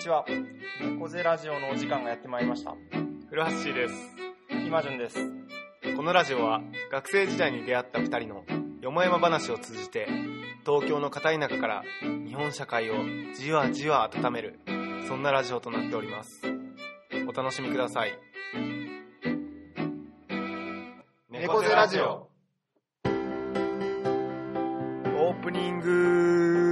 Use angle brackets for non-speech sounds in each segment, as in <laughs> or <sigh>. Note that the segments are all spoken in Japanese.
ちは。猫背ラジオのお時間がやってまいりました。古橋です。今順です。このラジオは学生時代に出会った二人のよもやま話を通じて東京の片田舎から日本社会をじわじわ温めるそんなラジオとなっております。お楽しみください。猫背ラジオ。オープニング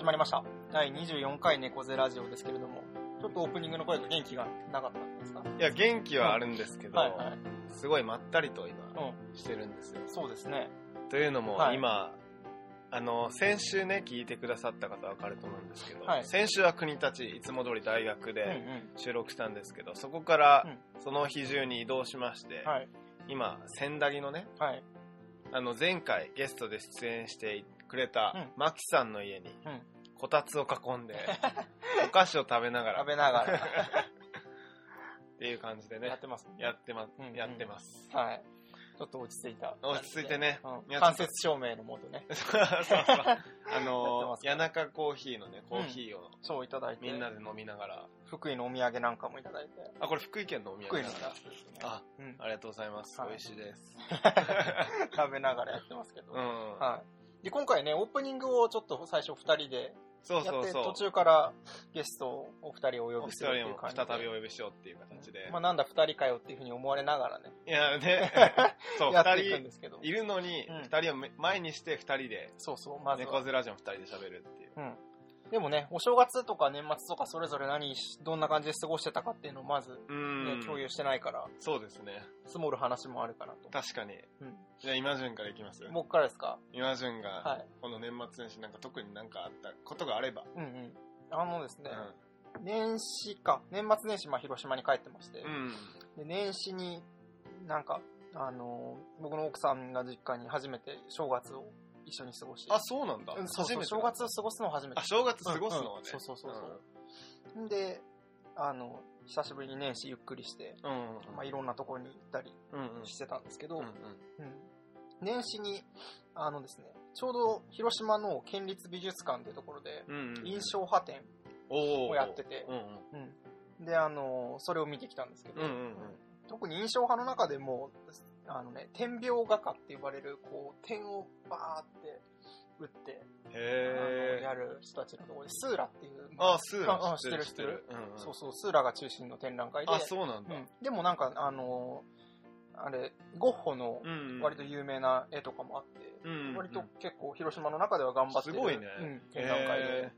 始まりました。第24回猫背ラジオですけれども、ちょっとオープニングの声が元気がなかったんですか？いや、元気はあるんですけど、はいはい。すごいまったりと今うん。してるんですよ。そうですね。というのも、はい今、あの、先週ね、聞いてくださった方はわかると思うんですけど、はい先週は国立、いつも通り大学うんうでん。収録したんですけど、そこからうんその日中に移動しまして、はい。今、千駄木のね、はい。あの、前回ゲストで出演してくれたうん、マキさんの家にうん、こたつを囲んで、<laughs> お菓子を食べながら、食べながら <laughs> っていう感じでねやっ、てますね。やってまうんうんやってます。はい。ちょっと落ち着いた。落ち着いてね。うん。間接照明のもとね。<laughs> そうそうあの谷中コーヒーのね、コーヒーをそういただいて。みんなで飲みながら、福井のお土産なんかもいただいて。あ、これ福井県のお土産福井のやつですね。あ、うん。ありがとうございます。はい美味しいです。食べながらやってますけど。うん。はい。で、今回ね、オープニングをちょっと最初二人でそうそうそう。途中からゲストをお二人をお呼びするっていう感じで。再びお呼びしようっていう形で。まあなんだ二人かよっていうふうに思われながらね、いや、ね、<laughs> そう、二人。いるのに、うん二人をめ前にして二人で、そうそう、まずは猫。背ラジオ二人で喋るっていう。うん。でもね、お正月とか年末とかそれぞれ何し、どんな感じで過ごしてたかっていうのをまず、うねん。共有してないから、そうですね。積もる話もあるかなと。確かに。うん。じゃあ、今順からいきます？僕からですか？今順が、はい。この年末年始なんか特になんかあったことがあれば。うんうん。あのですね、う年始か、年末年始、まあ広島に帰ってまして、ん。うん。で年始になんか、あのー僕の奥さんが実家に初めて正月を一緒に過ごして、あ、そうなんだ。うんそうそう正月を過ごすのを初めてあ、。正月過ごすのはね。うんうんそうそうそうそうで、あの、久しぶりに年始ゆっくりして、うん。うん。まあ、いろんなところに行ったりうんうん。してたんですけど、うんうん。うん年始に、あのですね、ちょうど広島の県立美術館っていうところで、うんうん。印象派展ををやっててうんうん。うん。で、あの、それを見てきたんですけど、うんうんうん特に印象派の中でも、あのね、点描画家って呼ばれる、こう、点をバーって打って、あのへやる人たちのところで、スーラっていう、あ、スーラああ知ってる知ってるうんうん。そうそう、スーラが中心の展覧会で、あ、そうなんだ。うん。でもなんか、あのあれ、ゴッホの割と有名な絵とかもあって、うん。うんうん割と結構広島の中では頑張ってるすごいね。うん展覧会で。へ、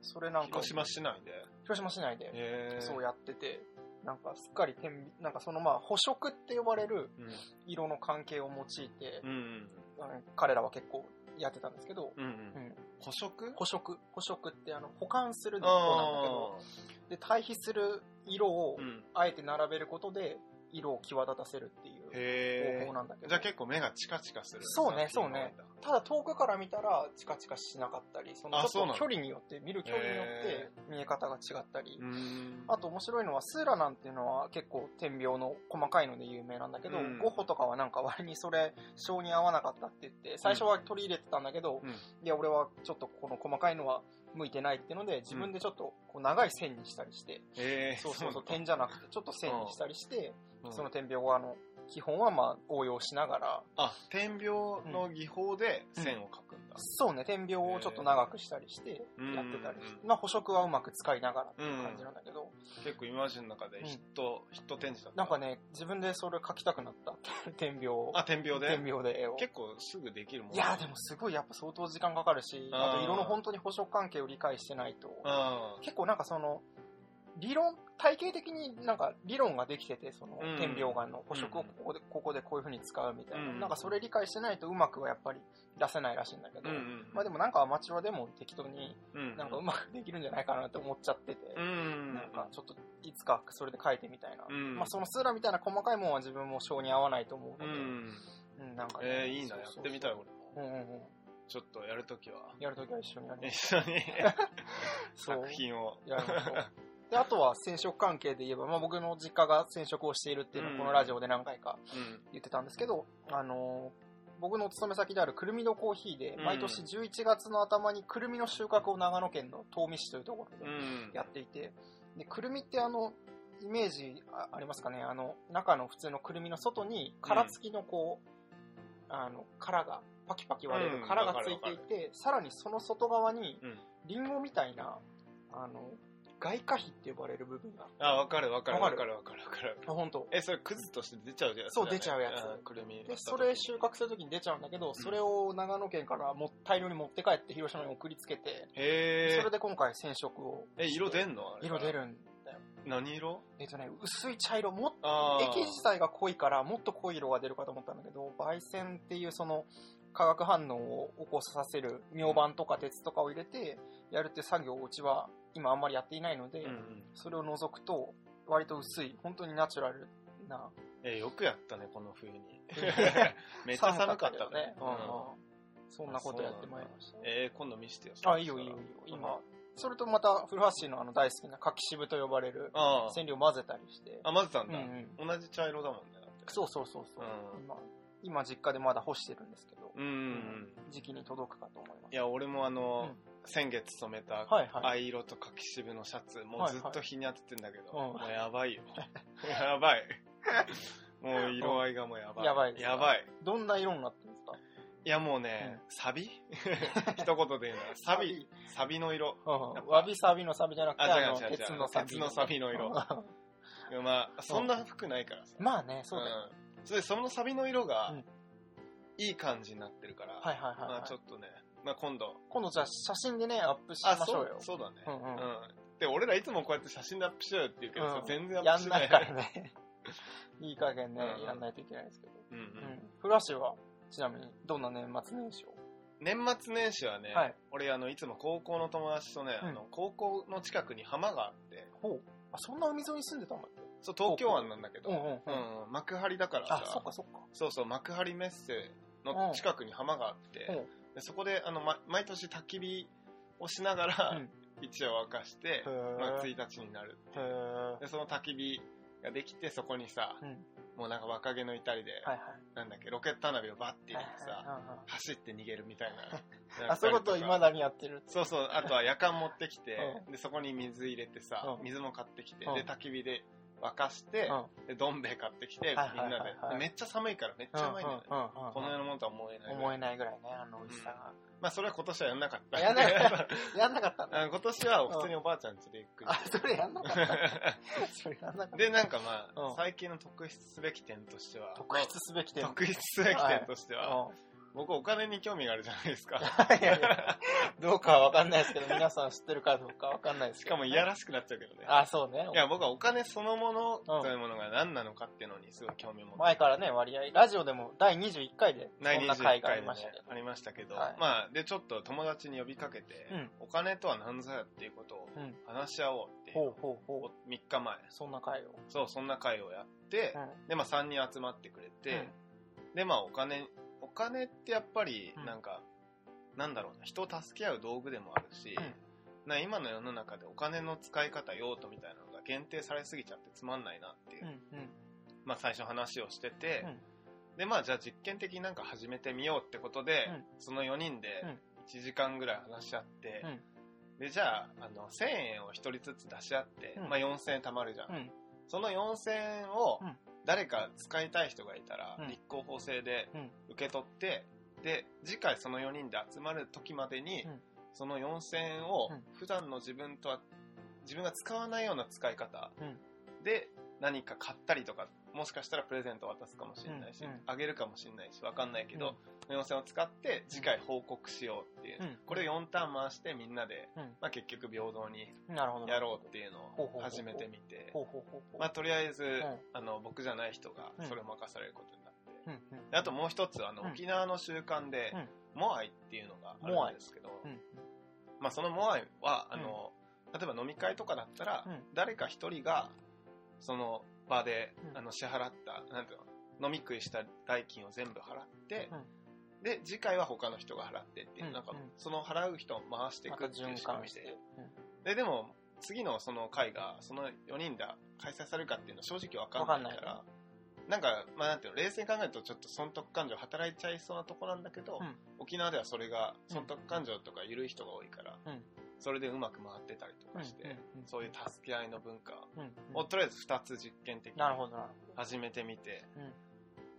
それなんかを広島市内で。広島市内でへー。そうやってて、なんかすっかり点、なんかそのまあ補色って呼ばれるうん。色の関係を用いて、うん彼らは結構やってたんですけど、うんう。うん。ん、捕食？補色、補色ってあの保管するの方なんだけど、で対比する色をうん。あえて並べることで色を際立たせるっていう方法なんだけど、じゃあ結構目がチカチカする。そうね作品なんだ。ただ遠くから見たらチカチカしなかったり、そのちょっと距離によって、見る距離によってへ見え方が違ったり。あと面白いのは、スーラなんていうのは結構点描の細かいので有名なんだけど、うん。ゴッホとかはなんか割にそれ、性に合わなかったって言って、最初は取り入れてたんだけど、うん。いや、俺はちょっとこの細かいのは向いてないっていうので、自分でちょっとこう長い線にしたりして、へー。そうそうそう、点じゃなくてちょっと線にしたりして、うん。その点描画の基本はまあ応用しながら、あ、点描の技法で線を描くんだ。そうね、点描をちょっと長くしたりしてやってたり。してう、んまあ補色はうまく使いながらっていう感じなんだけど、結構イマジンの中でヒット、ヒット展示だった。なんかね、自分でそれ描きたくなった。<laughs> 点描を。あ、点描で？点描で絵を。結構すぐできるもんいやーでもすごいやっぱ相当時間かかるし、あと色の本当に補色関係を理解してないと、あ結構なんかその、理論、体系的になんか理論ができてて、そのうん点描画の補色をここで、ここでこういう風に使うみたいな、うんなんかそれ理解してないとうまくはやっぱり出せないらしいんだけど。まあでもなんかアマチュアでも適当にうんなんかうまくできるんじゃないかなって思っちゃってて、うん。なんかちょっといつかそれで書いてみたいな。うんまあそのスーラみたいな細かいもんは自分も性に合わないと思うので、うん。うん、なんかね、えー、いいな、やってみたい俺も。うんうんうん。ちょっとやるときは、やるときは一緒にやりま一す。緒に <laughs> 作。品を。やりましょう。で、あとは染色関係で言えば、まあ僕の実家が染色をしているっていうのをうんこのラジオで何回かうん。言ってたんですけど、あのー僕のお勤め先であるくるみのコーヒーで、うん毎年11月の頭にくるみの収穫を長野県の東御市というところでうん。やっていて、で、くるみってあの、イメージあありますかね？あの、中の普通のくるみの外に殻付きのこう、あの、殻が、パキパキ割れうんる殻がついていて、さらにその外側にうん、リンゴみたいな、あの、外貨皮って呼ばれる部分が、あ、わかるわかるわかるわかるわかるわかる。あ、本当え、それクズとして出ちゃうじゃん。そう出ちゃうやつんくるみ。で、それ収穫するときに出ちゃうんだけど、それを長野県からも大量に持って帰って広島に送りつけて、へそれで今回染色を。え。え、色出んの？あれ色出るんだよ。何色？えっとね、薄い茶色、もっあー液自体が濃いからもっと濃い色が出るかと思ったんだけど、焙煎っていうその化学反応を起こさせる明板とか鉄とかを入れてやるっていう作業をうちは今あんまりやっていないので、うんうん。それを除くと割と薄い、本当にナチュラルな。え、よくやったね、この冬に。<laughs> めっちゃ寒かったね。うんうんそんなことやってまいりました。えー、今度見せてよ。あ、いいよいいよいいよ。今、それとまた古橋のあの大好きな柿渋と呼ばれるあ染料を混ぜたりして。あ。あ、混ぜたんうんうだ。ん。同じ茶色だもんね。そうそうそうそう、うん今。今実家でまだ干してるんですけど、うんうんうん。時期に届くかと思います。いや、俺もあのうん、先月染めた。藍色と柿渋のシャツ、もうずっと日に当ててんだけど、もうやばいよ。<laughs> やばい。もう色合いがもうやばい。やばいやばい。どんな色になってるんですか？いやもうね、サビ？<laughs> 一言で言うなら、<laughs> サビ、サビの色。わびさびのサビじゃなくて、あ違うあの違う違う鉄のサビ。鉄のサビの色いやまあ、そんな服ないからさ。まあね、そうだよ。うん。それで、そのサビの色がうん、いい感じになってるから、はいはいはい、まはいあちょっとね、まあ今度、今度じゃあ写真でね、アップしあ、ましょうよ。そうだね。うんうんうん。で、俺らいつもこうやって写真でアップしようよって言うけどさうん全然アッやんなプしないい。からね。<laughs> いい加減ね、うんやんないといけないですけど。うんううんん。フラッシュは、ちなみに、どんな年末年始を年末年始はね、はい俺あのいつも高校の友達とね、うんあの高校の近くに浜があってほう。あ、そんな海沿いに住んでたんだっけそう東京湾なんだけど、うんうんううん。ん幕張だからさあ、そっかそっか。そうそう幕張メッセの近くに浜があって、うんでそこであの、ま、毎年焚き火をしながら、うん。一夜を明かしてまあ、1日になるでその焚き火ができてそこにさ、うん。もうなんか若気の至りで、はいはい。なんだっけロケット花火をバッて入れてさ、はいはい走って逃げるみたいな <laughs> あ、そういうことを未だにやってる。そうそう、あとは夜間持ってきて、うで、そこに水入れてさ、うん。水も買ってきて、うん。で、焚き火で沸かして、うんで、どん兵衛買ってきて、みんなでめっちゃ寒いからめっちゃうまいんだよね。この世のものとは思えないぐらい。思えないぐらいね、あの美味しさが。まあ、それは今年はやんなかった。やんなかった <laughs> やんなかった今年は普通におばあちゃん家でゆっくりあ、それやんなかった。<laughs> それやんなかった。で、なんかまあ、うん最近の特筆すべき点としては、特筆すべき点。特筆すべき点としては、うん僕お金に興味があるじゃないですか。<laughs> いやいやどうかはわかんないですけど、皆さん知ってるかどうかわかんないですしけどね、かもいやらしくなっちゃうけどね。あ、そうね。いや、僕はお金そのものというものが何なのかっていうのにすごい興味を持って前からね、割合、ラジオでも第21回で第そんな21回がありましたけど。ありましたけど、はいまあ、で、ちょっと友達に呼びかけて、うんお金とは何ぞやっていうことをうん話し合おうっていう、ほうほうほう。3日前、そんな回を。そう、そんな会をやって、うんで、まあ3人集まってくれて、で、まあお金、お金ってやっぱりうん、なんか、なんだろうな、人を助け合う道具でもあるし、な今の世の中でお金の使い方用途みたいなのが限定されすぎちゃってつまんないなっていう、うん。うん。まあ最初話をしてて、うん。でまあじゃあ実験的になんか始めてみようってことで、うん。その4人でうん。1時間ぐらい話し合って、うん。でじゃああの1000円を1人ずつ出し合って、うん。まあ、4000円貯まるじゃん、うん。その4000円をうん誰か使いたい人がいたら、うん。立候補制でうん。受け取ってで次回その4人で集まる時までに、うん。その4000円をうん。普段の自分とは自分が使わないような使い方うん。で何か買ったりとかもしかしたらプレゼント渡すかもしれないし、あげるかもしれないしわかんないけど、4000を使って次回報告しようっていう、うん。これを4ターン回してみんなで、うん。まあ、結局平等に。やろうっていうのを始めてみて。まあ、とりあえず、ん。あの僕じゃない人がうん。それを任されることになって、あともう一つあの、うん。沖縄の習慣で、モアイっていうのがあるんですけど、うん。まあ、そのモアイはあの、例えば飲み会とかだったら、うん。誰か一人がその場で、うん。あの支払ったなんていうの飲み食いした代金を全部払って、で次回は他の人が払ってっていう、うんなんかうん。その払う人を回していくっていう循仕組みで環して。ででも次のその会がその4人で開催されるかっていうのは正直わかんないからなんか、まあなんていうの、冷静に考えるとちょっと損得感情働いちゃいそうなとこなんだけど、うん。沖縄ではそれが損得感情とか緩い人が多いから、うん。それでうまく回ってたりとかして、うんそういう助け合いの文化うんをとりあえず2つ実験的に始めてみて、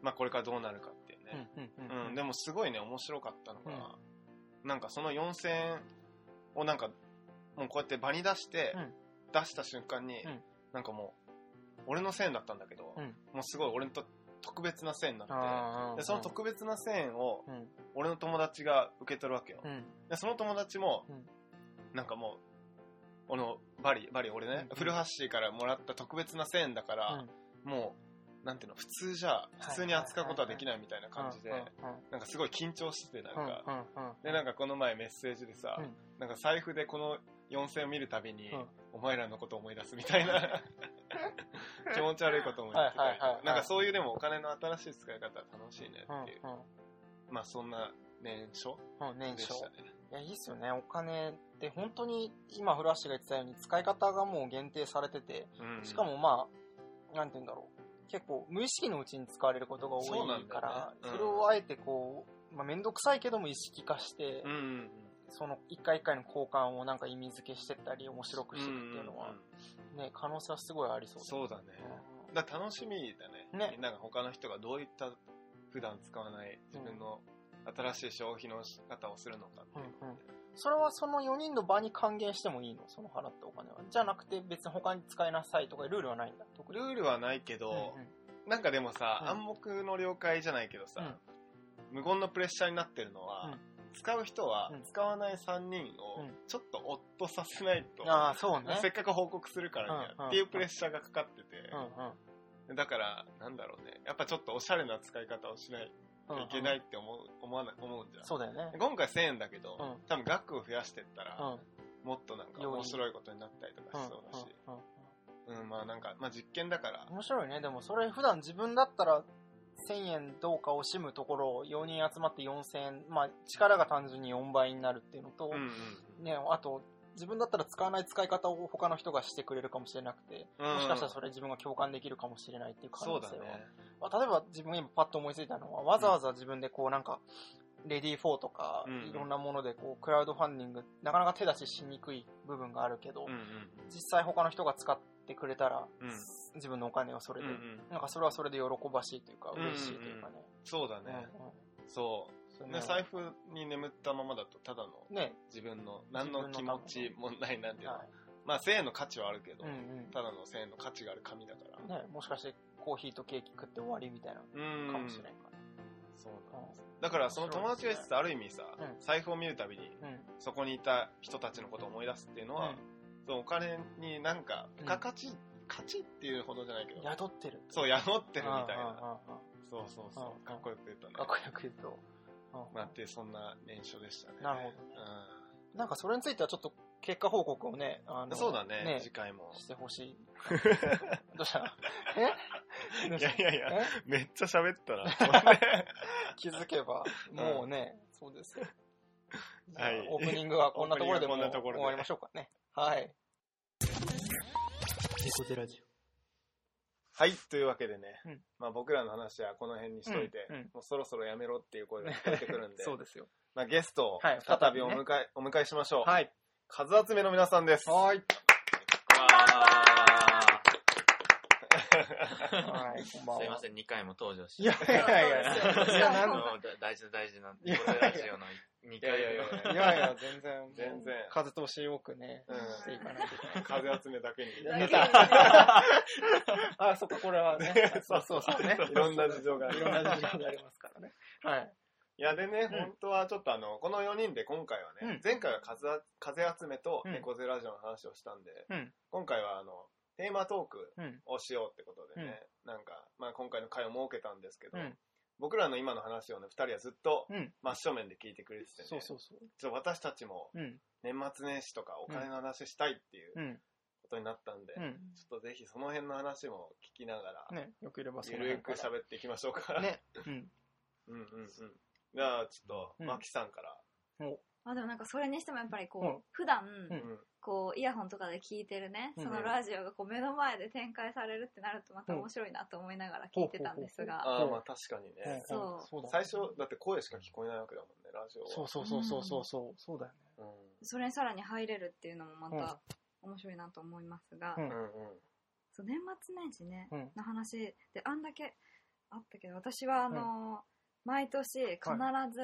まあこれからどうなるかね。うんうんうん、でもすごいね、面白かったのが、なんかその4000円をなんか、もうこうやって場に出して、うん。出した瞬間に、うん。なんかもう、俺の1000円だったんだけど、うん。もうすごい俺にと特別な1000円になって、でその特別な1000円をうん。俺の友達が受け取るわけよ。うん。でその友達も、うん。なんかもう、このバリ、バリ俺ね、うん。古橋からもらった特別な1000円だから、もう、なんていうの、普通じゃ、普通に扱うことはできないみたいな感じで、なんかすごい緊張してて、なんか、で、なんかこの前メッセージでさ、うん。なんか財布でこの4000円を見るたびに、うん。お前らのことを思い出すみたいな。<laughs> 気持ち悪いことを思い出してたな。んかそういうでもお金の新しい使い方は楽しいねっていう、まあそんな年初でしたね。いやいいっすよね。お金って本当に今フラッシュが言ってたように使い方がもう限定されてて。うん。しかもまあなんて言うんだろう結構無意識のうちに使われることが多いからうんそれをあえてこう、まあ、面倒くさいけども意識化して、うんうんその一回一回の交換をなんか意味付けしてったり面白くしていくっていうのは、ね可能性はすごいありそうそうだね。だ楽しみだね。ね。みんなが他の人がどういった普段使わない自分の新しい消費の仕方をするのかっていう。うんうんそれはその4人の場に還元してもいいの？その払ったお金は？じゃなくて別に他に使いなさいとかルールはないんだ？特に。ルールはないけど、うんうん。なんかでもさ、うん。暗黙の了解じゃないけどさ、無言のプレッシャーになってるのは、うん。使う人はうん。使わない3人をうん。ちょっとオッとさせないと、ああそうね。せっかく報告するからには、うんうん。っていうプレッシャーがかかってて、うん。だからなんだろうね。やっぱちょっとおしゃれな使い方をしないいけないって思う思わない思うんじゃんそうだよね。今回1000円だけど、うん。多分額を増やしてったら、うん。もっとなんか面白いことになったりとかしそうだし、うんまあなんか、まあ実験だから、面白いね。でもそれ普段自分だったら1000円どうか惜しむところを4人集まって4000円まあ力が単純に4倍になるっていうのと、うんうん。ねあと自分だったら使わない使い方を他の人がしてくれるかもしれなくて、もしかしたらそれ自分が共感できるかもしれないっていう可そうだ能性は、ね。まあ例えば自分が今パッと思いついたのはわざわざ自分でこうなんか、レディー4とかうんいろんなものでこうクラウドファンディングなかなか手出ししにくい部分があるけど、うんうん。実際他の人が使ってくれたら、うん自分のお金をそれで、うんうん。なんかそれはそれで喜ばしいというかうんうんうん嬉しいというかね、そうだね。うんうんそう。そうねね、財布に眠ったままだと、ただのね自分の何の気持ちもない、なんていうのは。まあ1000円の価値はあるけどい、うんただの1000円の価値がある紙だから。うんね、もしかしてコーヒーとケーキ食って終わりみたいなうん。かもしれないから、そうなんです。だからその友達が言ってたある意味さうん、財布を見るたびに、うんそこにいた人たちのことを思い出すっていうのは、そうお金になんか、付加価値、価値っていうほどじゃないけど、宿ってるそう、宿ってるみたいな。うんうんうんうんそうそうそうう。んかっこよく言うとねかっ。こよく言うと、うんなって、そんな年初でしたね。なるほど。ねうなんかそれについてはちょっと結果報告をねあん。のそうだね、次回も。してほしい。<laughs> どうした？え？いやいやいや、えめっちゃ喋ったな。<laughs> 気づけばもうね、そうですよ。はい。オープニングはこんなところでも終わりましょうかね。はい。猫背ラジはい、というわけでね、うん。まあ僕らの話はこの辺にしといて、うんうん。もうそろそろやめろっていう声が聞こえてくるんで、<laughs> そうですよ。まあゲストをはい再びお迎え、お迎えしましょう。はい。数集めの皆さんです。はい。すはいこんばんはいません、2回も登場して。いやいやいやいや大事な大事な、ニコゼラジオの2いや回いやいや目のいやいや、全然、全然風通しよくね、うんしていかないといけない。風集めだけに。ネタ。<laughs> あ、そっか、これはね。そうそうそうね。いろんな事情があいるろんな事情がありますからね。はい。いやでね、うん本当はちょっとあの、この4人で今回はね、うん前回は風風集めとうん猫背ラジオの話をしたんで、うん。今回はあの、テーマトークうん。をしようってことでね、なんか、まあ今回の回を設けたんですけど、うん僕らの今の話をね、2人はずっとうん。真正面で聞いてくれててね、そうそうそう。ちょっと私たちもうん。年末年始とかお金の話したいっていううん。ことになったんで、うん。ちょっとぜひその辺の話も聞きながら、ね、よければそゆるく喋っていきましょうか。ね。うん。<laughs> うんうんうん。じゃあちょっと、うんマキさんからおあでもなんかそれにしてもやっぱりこう、うん。普段、うん。こうイヤホンとかで聞いてるね、うんそのラジオがこう目の前で展開されるってなるとまた面白いなと思いながら聞いてたんですが、ああ、まあ確かにうんね。そう。そうだ最初、だって声しか聞こえないわけだもんね、ラジオは。そうそうそうそうそうそう。そうだよねうん。それにさらに入れるっていうのもまた面白いなと思いますが、うん。うんうん。そう年末年始ね、うん。の話であんだけあったけど私はあの、毎年必ず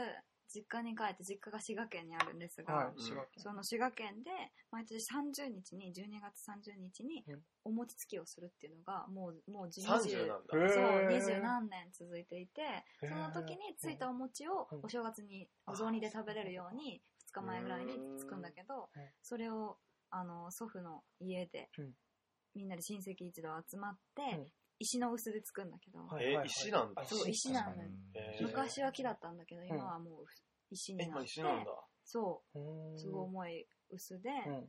実家に帰って実家が滋賀県にあるんですが、はいうん滋賀県。その滋賀県で毎年30日に12月30日にうん。お餅つきをするっていうのがもうもう30 20なんだ。そう二十何年続いていてへー。その時についたお餅をうん。お正月にお雑煮で食べれるように2日前ぐらいにつくんだけどうん。それをあの祖父の家でうん。みんなで親戚一同集まってうん石の薄で作るんだけど。はいえー石なんだ。そう石なのよ。へー。昔は木だったんだけど今はもう石にえ、今なって。石なんだ。そう。すごい重い薄でうん。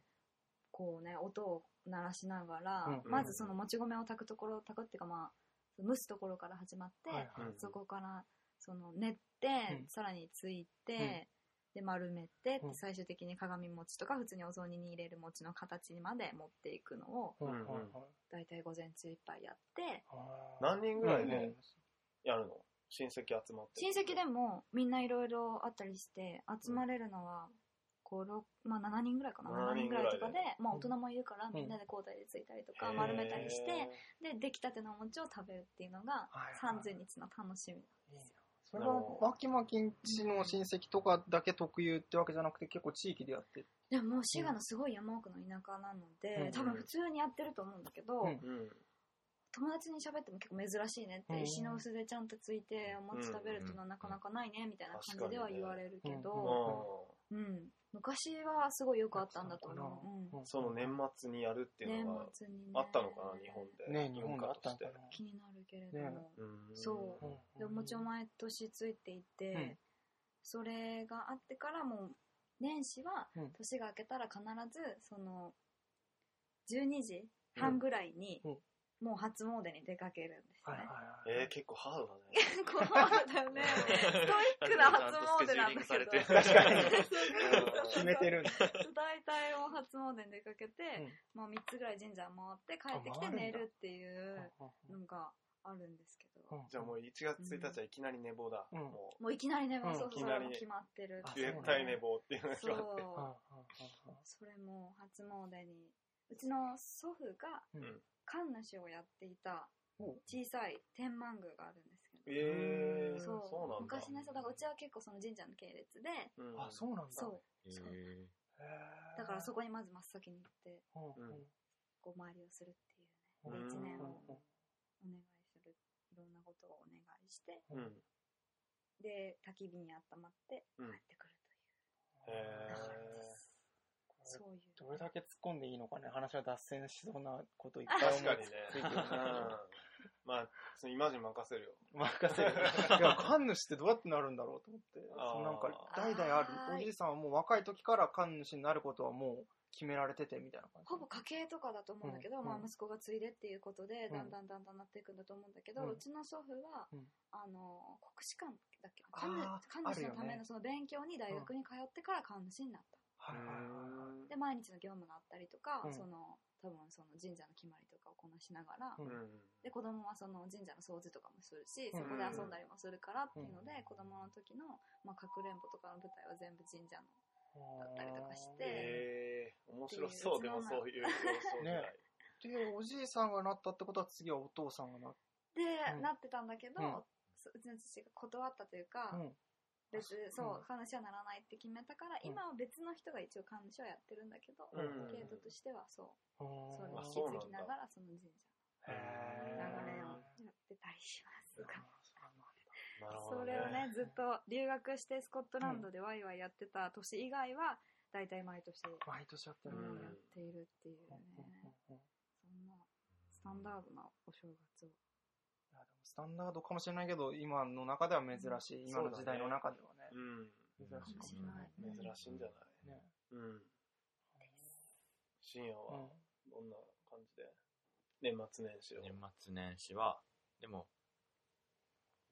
こうね音を鳴らしながら、うん。まずそのもち米を炊くところ炊くっていうかまあ蒸すところから始まって、はいはい。そこからその練って、うん。さらについて、で丸めて、うん。最終的に鏡餅とか普通にお雑煮に入れる餅の形まで持っていくのをうんうん。うんだいたい午前中いっぱいやって。何人ぐらいでうん。やるの？親戚集まって。親戚でもみんないろいろあったりして集まれるのは5、6まあ、7人ぐらいかな？7 7人ぐらいとかでまあ、大人もいるから、ん。みんなで交代でついたりとか丸めたりしてで出来たてのお餅を食べるっていうのがはいはい。30日の楽しみなんですよ。それは巻き巻きんちの親戚とかだけ特有ってわけじゃなくて結構地域でやって。るでももう滋賀のすごい山奥の田舎なので、うん。多分普通にやってると思うんだけど、うん。うん。友達に喋っても結構珍しいねって、うん。石の薄でちゃんとついてお餅食べるっていうのはなかなかないねみたいな感じでは言われるけうんど、ううん昔はすごいよくあったんだと思う、うん。その年末にやるっていう年のがあったのかな、日本で。ね日本であったんかな気になるけれどねも、うんそう。うん。でお餅を毎年ついていて、うん。それがあってからもう年始はうん。年が明けたら必ずその12時半ぐらいにうんもう初詣に出かけるはいはい。はい。えー、結構ハードだね。結構ハードだよね。ストイックな初詣なんだけど。確確かに。うん決めてるんだ。大体もう初詣に出かけて、うん。まあ、3つぐらい神社回って帰ってきて寝るっていうのがあるんですけど、うん。じゃあもう1月1日はいきなり寝坊だ。うんももういきなり寝坊、うん。そうそういきなり。もう決まってるあう、絶対寝坊っていうのが決そう。まって。うん。うそれも初詣にうちの祖父が神主をやっていたお小さい天満宮があるんですけど、えー、そう。そうなんだ。昔ねそうだからうちは結構その神社の系列で。うん。あそうなんだ。そう。へそう。ー。だからそこにまず真っ先に行ってうん。こう参りをするっていううん。ねで一年をうんお願いする。いろんなことをお願いして。うん。で焚き火に温まって帰うん。ってくるという。へ流れーです、そういう。どれだけ突っ込んでいいのかね話は脱線しそうなこといっぱい思いついてる。んだけどうん。<laughs> まあ、そのイマジン任せるよ。任せる。<laughs> いや、神主ってどうやってなるんだろうと思って。なんか、代々あるおじいさんはもう若い時から神主になることはもう決められててみたいな感じ。ほぼ家系とかだと思うんだけど、うん。まあ、息子が継いでっていうことで、んだんだんだんだんなっていくんだと思うんだけど、ううんちの祖父は、うん。あの国士舘だっけ？あ神主のためのその勉強に大学に通ってから神主になった、はいはいはいで毎日の業務があったりとか、うん。その多分その神社の決まりとかをこなしながら。で子供はその神社の掃除とかもするし、うん。そこで遊んだりもするからっていうので、うん。子供の時の、まあ、かくれんぼとかの舞台は全部神社のだったりとかしてえ。ー、面白そう、でもそういう様相ぐらい。で、おじいさんがなったってことは次はお父さんがなっで、うん。なってたんだけど、うん。そううちの父が断ったというか、うん。別あそう、うん。神主はならないって決めたから、うん。今は別の人が一応神主はやってるんだけど、うん。系統としてはそう。それ引き継ぎながらその神社への流れをーやってたりします。が、それをねずっと留学してスコットランドでワイワイやってた年以外は大体毎年毎年やってる。やっているっていうね、そんなスタンダードなお正月をスタンダードかもしれないけど、今の中では珍しい。今の時代の中ではね。うん。珍しいかもしれない。うん珍しいんじゃない？ね。うん。深夜うんはどんな感じで？年末年始を。年末年始は、でも、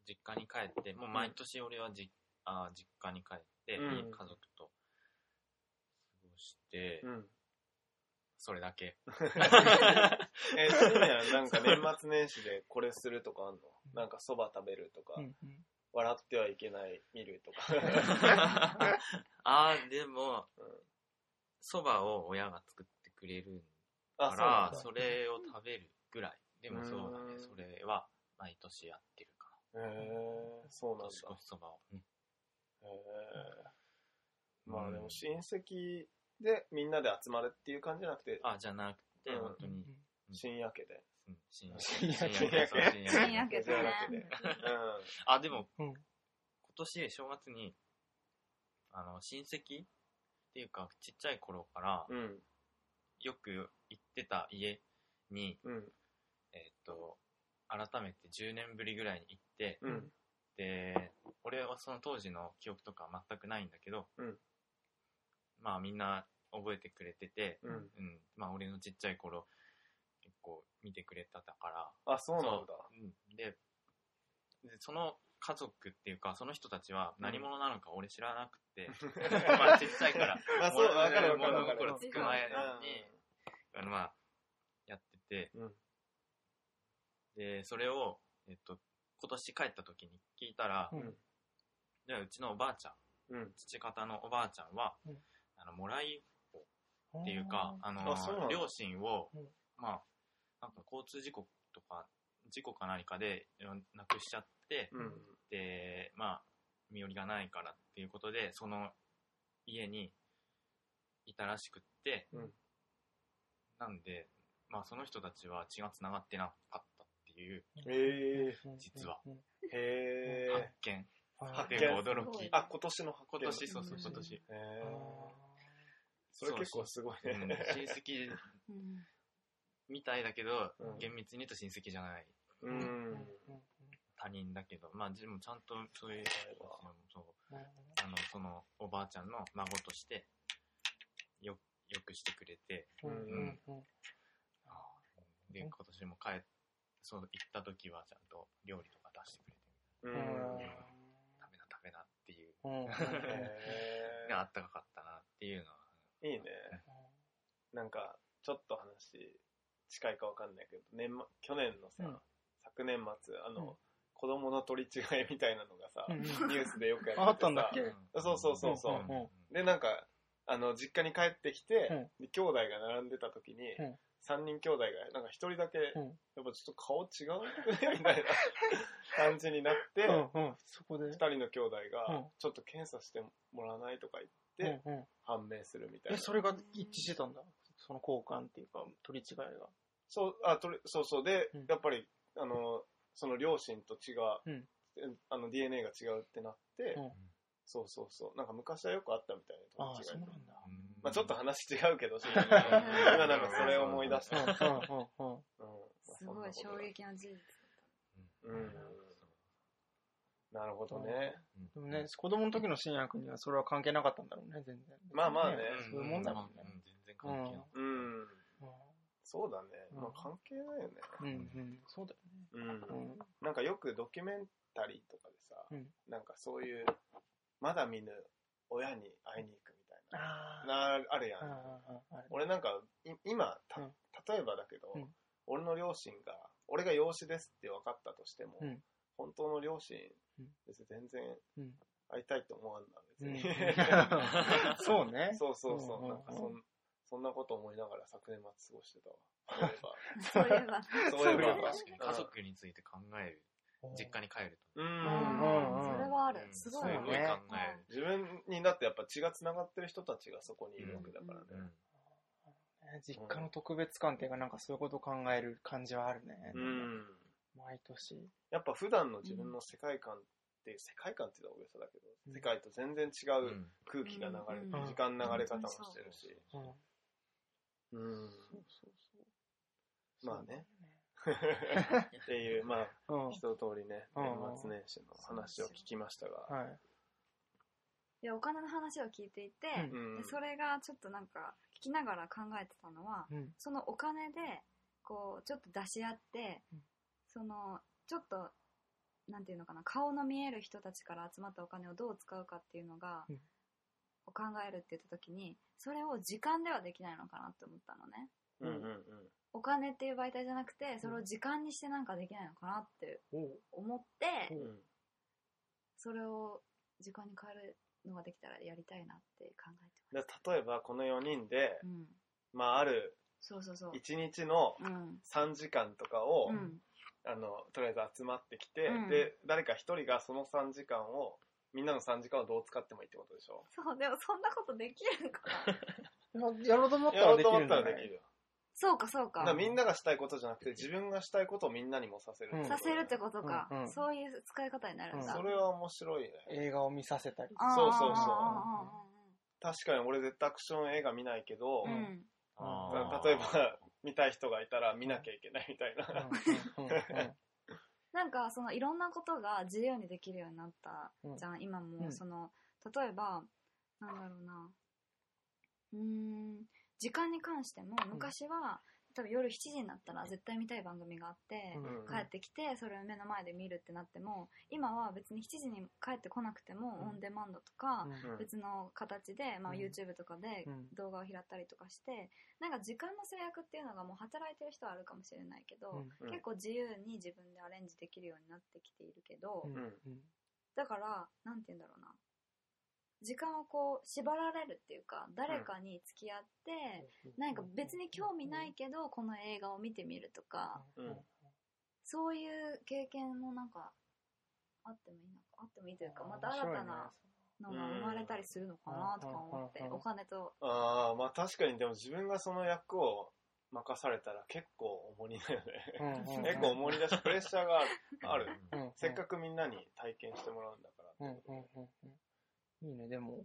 実家に帰って、もう毎年俺はじ、あー実家に帰って、うん家族として、うん。それだけ。<laughs> え、それにはなんか年末年始でこれするとかあんの？なんかそば食べるとか、うんうん笑ってはいけない見るとか。<laughs> あー、でもうん、そばを親が作ってくれるあ、から、そうそれを食べるぐらい。でもそうだねうん、それは毎年やってるかなんだ。へえ、そうら。なんだ。年越しそばを。うんへえ。まあでも親戚でみんなで集まるっていう感じじゃなくて、あ、じゃなくて、うん本当に、深夜家で。うん深夜深夜深家そう深夜深夜家じゃなくてね。あ、でも、うん今年正月に、あの、親戚っていうか、ちっちゃい頃から、うん。うん。よく行ってた家に、うん。えーっと、改めて10年ぶりぐらいに行って、うん。で、俺はその当時の記憶とか全くないんだけど、うんまあみんな覚えてくれてて、うん。うん、まあ俺のちっちゃい頃、結構見てくれてたから、あ、そうなんだ。そう。うん。ででその家族っていうかその人たちは何者なのか俺知らなくて、<laughs> まあちっちゃいから。<laughs> まあそう、わかるわかるわかる。物心つく前に、うんあのまあやってて、うん。でそれを、えっと、今年帰った時に聞いたら、うん。じゃあうちのおばあちゃんうん。父方のおばあちゃんは、うん。あのもらいっていうか、あの両親を、うん。まあなんか交通事故とか事故か何かで亡くしちゃって、うん。でまあ身寄りがないからっていうことでその家にいたらしくって、うん。なんでまあその人たちは血が繋がってなかったっていうへえ。実は。うん。へ発え。見、発見驚き。あ、今年の発見。今年そうそううん今年、へえ。それ結構すごいうんね。親戚うん。みたいだけど、うん。厳密に言うと親戚じゃない。うん。他人だけどまあでもちゃんとそういうそう。うん。あのそのおばあちゃんの孫としてよよくしてくれて。うん。うん。うんで今年も帰っそう行った時はちゃんと料理とか出してくれてう。うん。<laughs> ん。食べな食べなっていう。あったかかったなっていうのはえ。いいね。なんか、ちょっと話近いかわかんないけど、年末、去年のさ、うん。昨年末、あの、うん。子供の取り違いみたいなのがさ、ニュースでよくやっててさ。ああったんだっけ？そうそうそうそう。で、なんか、あの、実家に帰ってきて、うん。で兄弟が並んでた時に、うん。三人兄弟が、なんか一人だけ、うん。やっぱちょっと顔違う？ねみたいな <laughs> 感じになって、二、うんうん。そこで。人の兄弟うん。が、ちょっと検査してもらわないとか言って、判明するみたいな。えそれが一致してたんだ？その交換っていうか取り違いがそう、あ、とりそうそう。で、うんやっぱり、あの、その両親と血が、うんあの DNA が違うってなって、うんそうそうそう。なんか昔はよくあったみたいなああ取り違いって。そうなんだまあちょっと話違うけど、<laughs> 今なんかそれを思い出した。うんうんうんうんうんすごい衝。撃の事実うんうん。なるほどね。でもね子供の時の新薬にはそれは関係なかったんだろうね全然。まあまあね。そういうもんだもんね。うん。全然関係ない。うん。うそうだね。うん。まあ関係ないよね。んうんうん。そうだようん。ね。うん。なんかよくドキュメンタリーとかでさ、うん。なんかそういう、まだ見ぬ親に会いに行くみたいあな、なあるやん。ああああ俺なんか、い今、例えばだけど、うん。俺の両親が、俺が養子ですって分かったとしても、うん本当の両親、うん。別に全然うん。会いたいと思わんな、別に。<laughs> そうね。そうそうそう、なんかそんそんなこと思いながら昨年末過ごしてたわ。そういえば。そういえば。<laughs> 確かに。家族について考える。実家に帰るうん。うんうんそれはある。とすごいそうね考える。自分にだってやっぱ血が繋がってる人たちがそこにいるわけだからね。実家の特別感っていうかなんかそういうことを考える感じはあるね。うん。毎年。やっぱ普段の自分の世界観って世界観って言ったら大げさだけど、うん。世界と全然違ううん。空気が流れて、うん。時間流れ方もしてるし。うん。うん。そうそうそう。まあね。っていう、まあ、うん。一通りね、うん。年末年始の話を聞きましたが。はい。でお金の話を聞いていて、うん。でそれがちょっとなんか聞きながら考えてたのはうん。そのお金でこうちょっと出し合って、うんそのちょっとなんていうのかな顔の見える人たちから集まったお金をどう使うかっていうのが、うん。を考えるって言った時にそれを時間ではできないのかなって思ったのね。うんうんうん。お金っていう媒体じゃなくてそれを時間にしてなんかできないのかなって思ってうんう。んそれを時間に変えるのができたらやりたいなって考えてで例えばこの4人で、ますうん。まああるそうそうそう。1日のうん。3時間とかを、うんあのとりあえず集まってきて、うん。で誰か1人がその3時間をみんなの3時間をどう使ってもいいってことでしょ？そうでもそんなことできるかな。<laughs> やろうと思ったやろうと思っらできるんだね。たらできるよそうかそうか。だからみんながしたいことじゃなくて自分がしたいことをみんなにもさせるうんさせるってことか、うんうん。そういう使い方になるんだ、それは面白いね。映画を見させたり。そうそうそう。あ確かに俺絶対アクション映画見ないけど、例えば見たい人がいたら見なきゃいけないみたいな、なんかそのいろんなことが自由にできるようになったじゃん、今うん。もその例えばなんだろうな。うーん。時間に関しても昔は、多分夜7時になったら絶対見たい番組があって、うん。帰ってきてそれを目の前で見るってなっても今は別に7時に帰ってこなくても、うん。オンデマンドとか、うん。別の形で、まあ、うん。YouTube とかでうん。動画を拾ったりとかして、なんか時間の制約っていうのがもう働いてる人はあるかもしれないけど、うん。結構自由に自分でアレンジできるようになってきているけど、だからなんて言うんだろうな時間をこう縛られるっていうか誰かに付き合って、なんか別に興味ないけどこの映画を見てみるとか、うん。そういう経験もなんかあってもいいのかあってもいいというかまた新たなのが生まれたりするのかなとか思って、うん。お金と。ああまあ確かにでも自分がその役を任されたら結構重荷だよね、結構重荷だしプレッシャーがある。せっかくみんなに体験してもらうんだから、うん。うん。うん。うんいいね。でも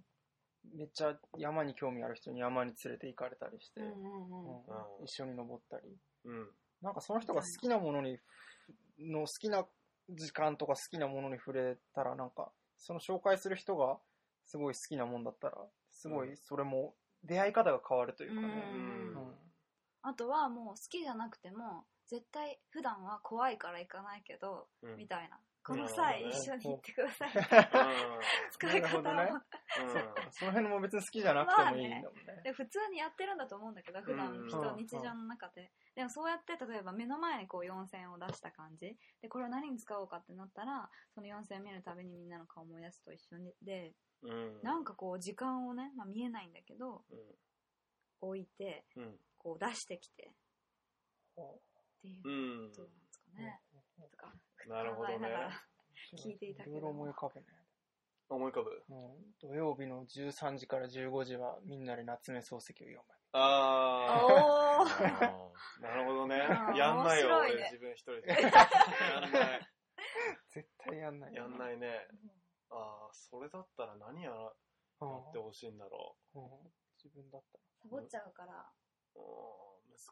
めっちゃ山に興味ある人に山に連れて行かれたりして、うん一緒に登ったり。うん。なんかその人が好きなものにの好きな時間とか好きなものに触れたらなんかその紹介する人がすごい好きなもんだったらすごいそれも出会い方が変わるというかね、うんうん。あとはもう好きじゃなくても絶対普段は怖いから行かないけど、うん。みたいなこうんの際一緒に行ってください。う。<laughs> 使い方も、ね。ん。その辺も別に好きじゃなくてもいいんだもんね。で普通にやってるんだと思うんだけど普段人、う。ん日常の中で。でもそうやって例えば目の前にこう4000を出した感じ。でこれを何に使おうかってなったらその4000見るたびにみんなの顔を思い出すと一緒に。でうん。なんかこう時間をね、まあ、見えないんだけどうん。置いてうん。こう出してきて。っていううん。ことなんですかね、とかなるほどね。聞いていたけど。いろいろ思い浮かぶね。思い浮かぶ？うん。土曜日の13時から15時はみんなで夏目漱石を読む。あああなるほどね。やんないよね。俺自分一人で。やんない。絶対やんない。やんないね。ああそれだったら何やらってほしいんだろう。ん。自分だったサボっちゃうから。ううん。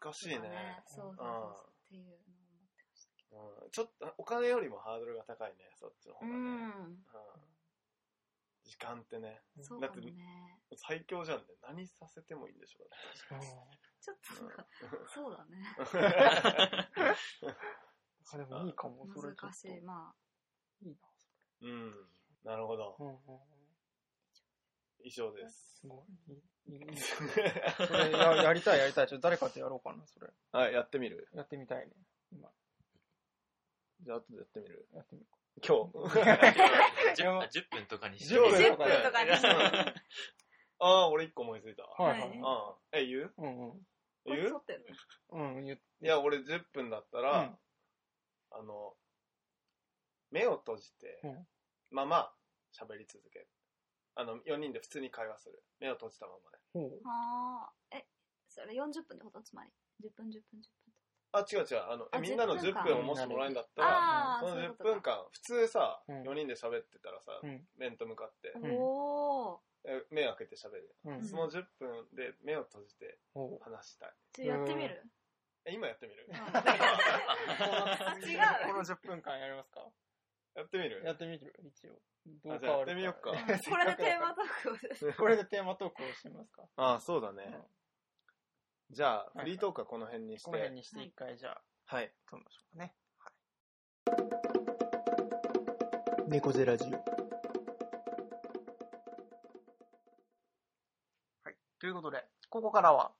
難しいね。そうそうそうそう。っていうのうん。ちょっとお金よりもハードルが高いねそっちの方どがね。うん。うん。時間ってね。ら。そうかもね最強じゃんね。何させてもいいんでしょうんちょっとなん。かそうだね。<laughs> あでもいいかも、それちょっと。難しい。まいいな、うん。なるほど。うんうんうん。以上です。すごい。いい。いい。それややりたいやりたい。ちょっと誰かとやろうかな、それ。はいやってみる。やってみたいね。今、じゃあ後でやってみる？やってみるか。今日。ー 10, 10分。とかにして。10 10分分とかにして。ああ俺一個思いついた。わはいはい。え言う？うんうん。言う？うん、言っいや俺10分だったら、うん。あの目を閉じて、うん。まあまあ喋り続ける。あの4人で普通に会話する。目を閉じたままねほう。ああえそれ40分ってことつまり。10分10分10分あ違う違う。あのえあみんなの10 10分をもしもらえるんだったらその10そういうことか。分間。普通さ、うん。4人で喋ってたらさ、うん。面と向かって、ん。おおえ目開けて喋る、うん。その10分で目を閉じて。話したい。ちょやってみる？え今やってみる、<laughs> 違う。この10分間やりますか？やってみる？やってみる？一応。どあじゃあやってみよっか。うんこれでテーマトークをこれでテーマトークをしてみますか？ああそうだね、うんじゃあいフリートークはこの辺にして、この辺にして一回じゃあ、はい。撮りましょうかね。はい。猫背ラジオ。ということで、ここからは、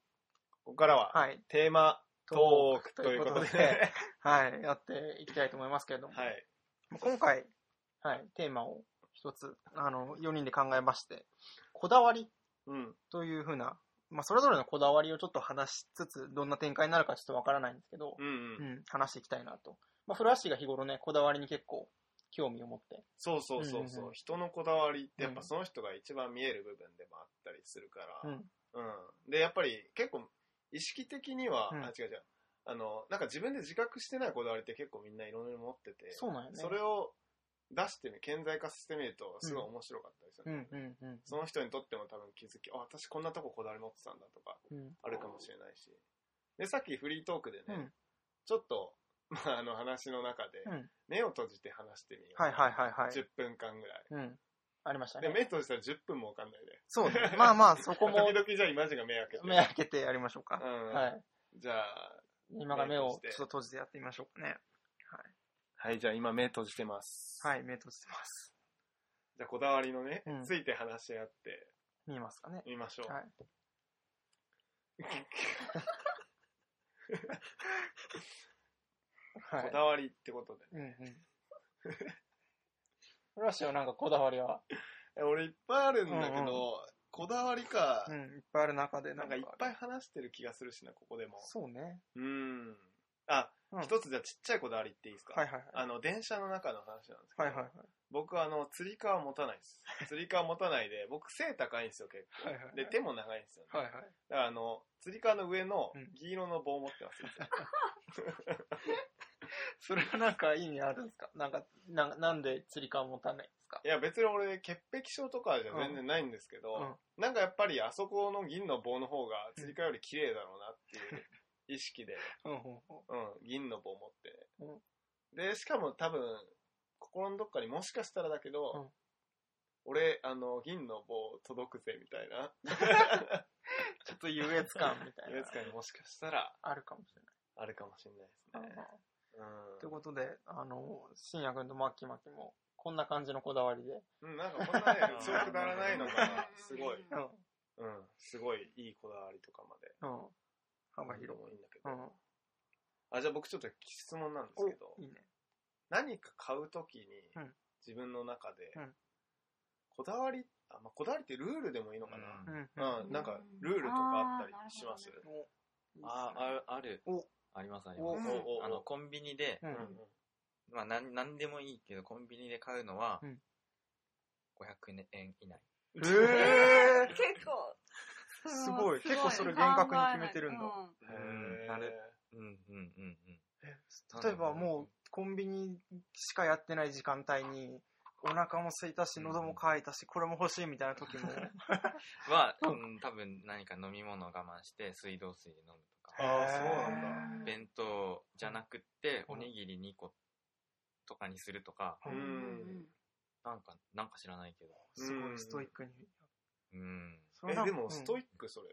ここからは、はい、テーマトークということで、<laughs> はい、やっていきたいと思いますけれども、はい。今回、はい、テーマを一つ、あの、4人で考えまして、こだわりうん。というふうな、まあ、それぞれのこだわりをちょっと話しつつ、どんな展開になるかちょっとわからないんですけど、うんう。うんん、話していきたいなと。まあ、フラッシーが日頃ね、こだわりに結構興味を持って。そうそうそうそう、うんうんうん人のこだわりってやっぱうんその人が一番見える部分でもあったりするから、うん。うん。で、やっぱり結構意識的には、うんあ、違う違う。あの、なんか自分で自覚してないこだわりって結構みんないろいろ持ってて、そうなんよね。それを出してみ、顕在化してみるとすごい面白かったりする。うんうんうん。その人にとっても多分気づき、あ、私こんなとここだわり持ってたんだとか、うん。あるかもしれないし。で、さっきフリートークでね、うんちょっと、<laughs> まあ、あの話の中で、うん。目を閉じて話してみよう。はいはいはいはい。10分間ぐらい。うん。ありましたで、ね。目閉じたら10分もわかんないで。そうね。まあまあ、<laughs> そこも時々じゃあ今時が目開けて。目開けてやりましょうか。うんはい。じゃあ、今から目をちょっと閉じてやってみましょうかね。はい、じゃあ今目閉じてます。はい。はい、目閉じてます。じゃあこだわりのね、うんついて話し合って見えますかね。みましょう。はい。<laughs> はい。こだわりってことで。うんうん。フラッシュはなんかこだわりは、え俺いっぱいあるんだけど、うんうんこだわりか、うん、いっぱいある中でなんかいっぱいい。話してる気がするしな、ここでも。そうね。うん。あ、うん一つじゃあちっちゃいこだわりっていいですか？はいはいはい。あの、電車の中の話なんですけど、はいはいはい。僕はあの、釣り革持たないです。<laughs> 釣り革持たないで、僕背高いんですよ、結構。はいはいはいで、手も長いんですよね。はいはい。だからあの、釣り革の上のうん銀色の棒を持ってます、いつもそれはなんか意味あるんですか？なんか、ななんで釣り革持たないんですか？いや、別に俺、潔癖症とかじゃ全然ないんですけど、うんなんかやっぱりあそこの銀の棒の方が釣り革より綺麗だろうなっていう意識で、うん銀の棒持って。うんで、しかも多分、心のどっかにもしかしたらだけど、うん俺、あの、銀の棒届くぜ、みたいな。<laughs> ちょっと優越感みたいな。優越感にもしかしたらあるかもしれあるかもしれないですない。ね。うんということで、あの、深夜くんとマッキーマキも、こんな感じのこだわりで。うん、なんかこんなね、<laughs> そうくだらないのが、すごい、うん。うん、すごいいいこだわりとかまで。うん。幅広もいいんだけど。うん。あ、じゃあ僕ちょっと質問なんですおけど、いいね。何か買うときにうん、自分の中でうん、こだわり、あ、まあ、こだわりってルールでもいいのかな、うん。うん、なんかルールとかあったりします？ね。あある、ある。お。あります、ありおます。あの、コンビニで、うん。うんまあ、なん、なんでもいいけど、コンビニで買うのはうん、500円以内。え結構すごい結構それ厳格に決めてるんだ考へーなるうん、うん、うん、うん。ー、例えばもう、コンビニしかやってない時間帯に、お腹も空いたし、喉も渇いたし、これも欲しいみたいな時も。<laughs> は、ううん、多分何か飲み物を我慢して、水道水で飲むとか。あーそうなんだ弁当じゃなくって、うんおにぎり2個とかにするとか、ううんん。なんか、なんか知らないけど。すごいストイックに。うん。え、それなんかでもストイックそれ。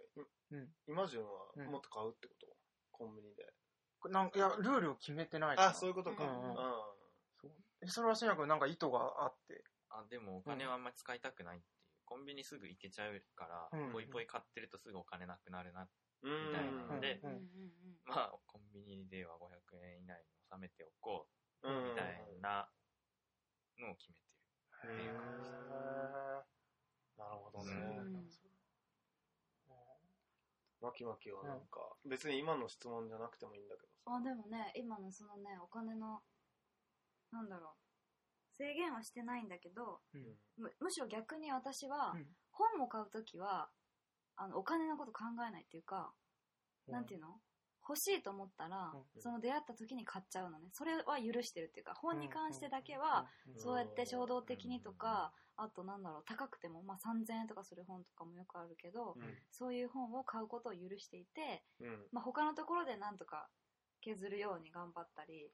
うんイマジュンはうんもっと買うってこと？コンビニで。うんなんかいや、ルールを決めてないからあ、そういうことか。ううんん。そうえそれはしなくなんか意図があって。あ、でもお金はあんまり使いたくないっていう。コンビニすぐ行けちゃうから、うんポイポイ買ってるとすぐお金なくなるな。うんみたいなのでうんうんうんまあ、コンビニでは500円以内に収めておこう、うんみたいなのを決めてる。へっていう感じーなるほどね。うんマキマキはなんか、別に今の質問じゃなくてもいいんだけどさ。あでもね今のそのねお金のなんだろう。制限はしてないんだけどうん。むむしろ逆に私は、うん。本を買うときはあのお金のこと考えないっていうか、なんていうの？欲しいと思ったら、うんその出会った時に買っちゃうのね。それは許してるっていうか本に関してだけは、うんそうやって衝動的にとか、あとなんだろう高くても、まあ、3000円とかする本とかもよくあるけど、うん。そういう本を買うことを許していて、うん。まあ、他のところでなんとか削るように頑張ったり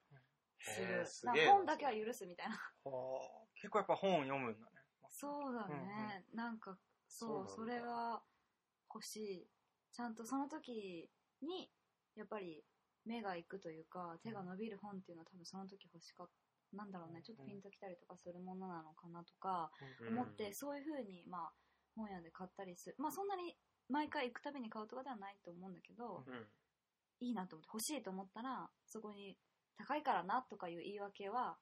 すへる本だけは許すみたいな。はあ。結構やっぱ本を読むんだね。そうだね、なんかそうそれは欲しい。ちゃんとその時にやっぱり目が行くというか手が伸びる本っていうのは多分その時欲しかった。なんだろうねちょっとピンときたりとかするものなのかなとか思って、そういうふうにまあ本屋で買ったりする。まあそんなに毎回行くたびに買うとかではないと思うんだけど、うん。いいなと思って欲しいと思ったらそこに高いからなとかいう言い訳は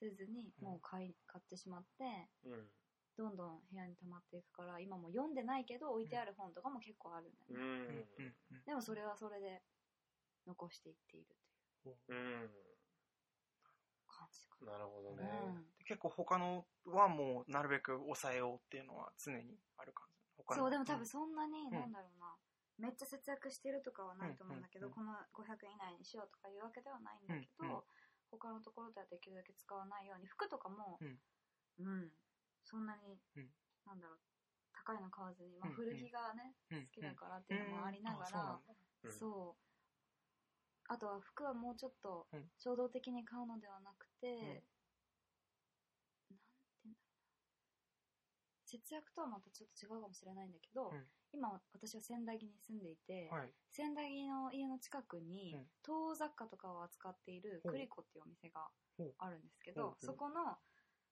せずにうん。もう買い買ってしまってうん。どんどん部屋に溜まっていくから今も読んでないけど置いてある本とかも結構あるんだよね、でもそれはそれで残していっているというう。ん。感じかな。るほどな、ね。結構他のはもうなるべく抑えようっていうのは常にある感じ？そうでも多分そんなに、ん。なんだろうな。めっちゃ節約してるとかはないと思うんだけど、うんこの500円以内にしようとかいうわけではないんだけど、うんうん他のところではできるだけ使わないように服とかもうん。うん、そんなに、うん。なんだろう高いの買わずに、まあ、うん古着がね、うん。好きだからっていうのもありながら、そうあとは服はもうちょっとうん。衝動的に買うのではなくて、なんて言うんだろうな。節約とはまたちょっと違うかもしれないんだけど、うん。今私は千駄木に住んでいて、はい。千駄木の家の近くにうん。東雑貨とかを扱っているほうクリコっていうお店がほう。あるんですけほう。ほう。どそこの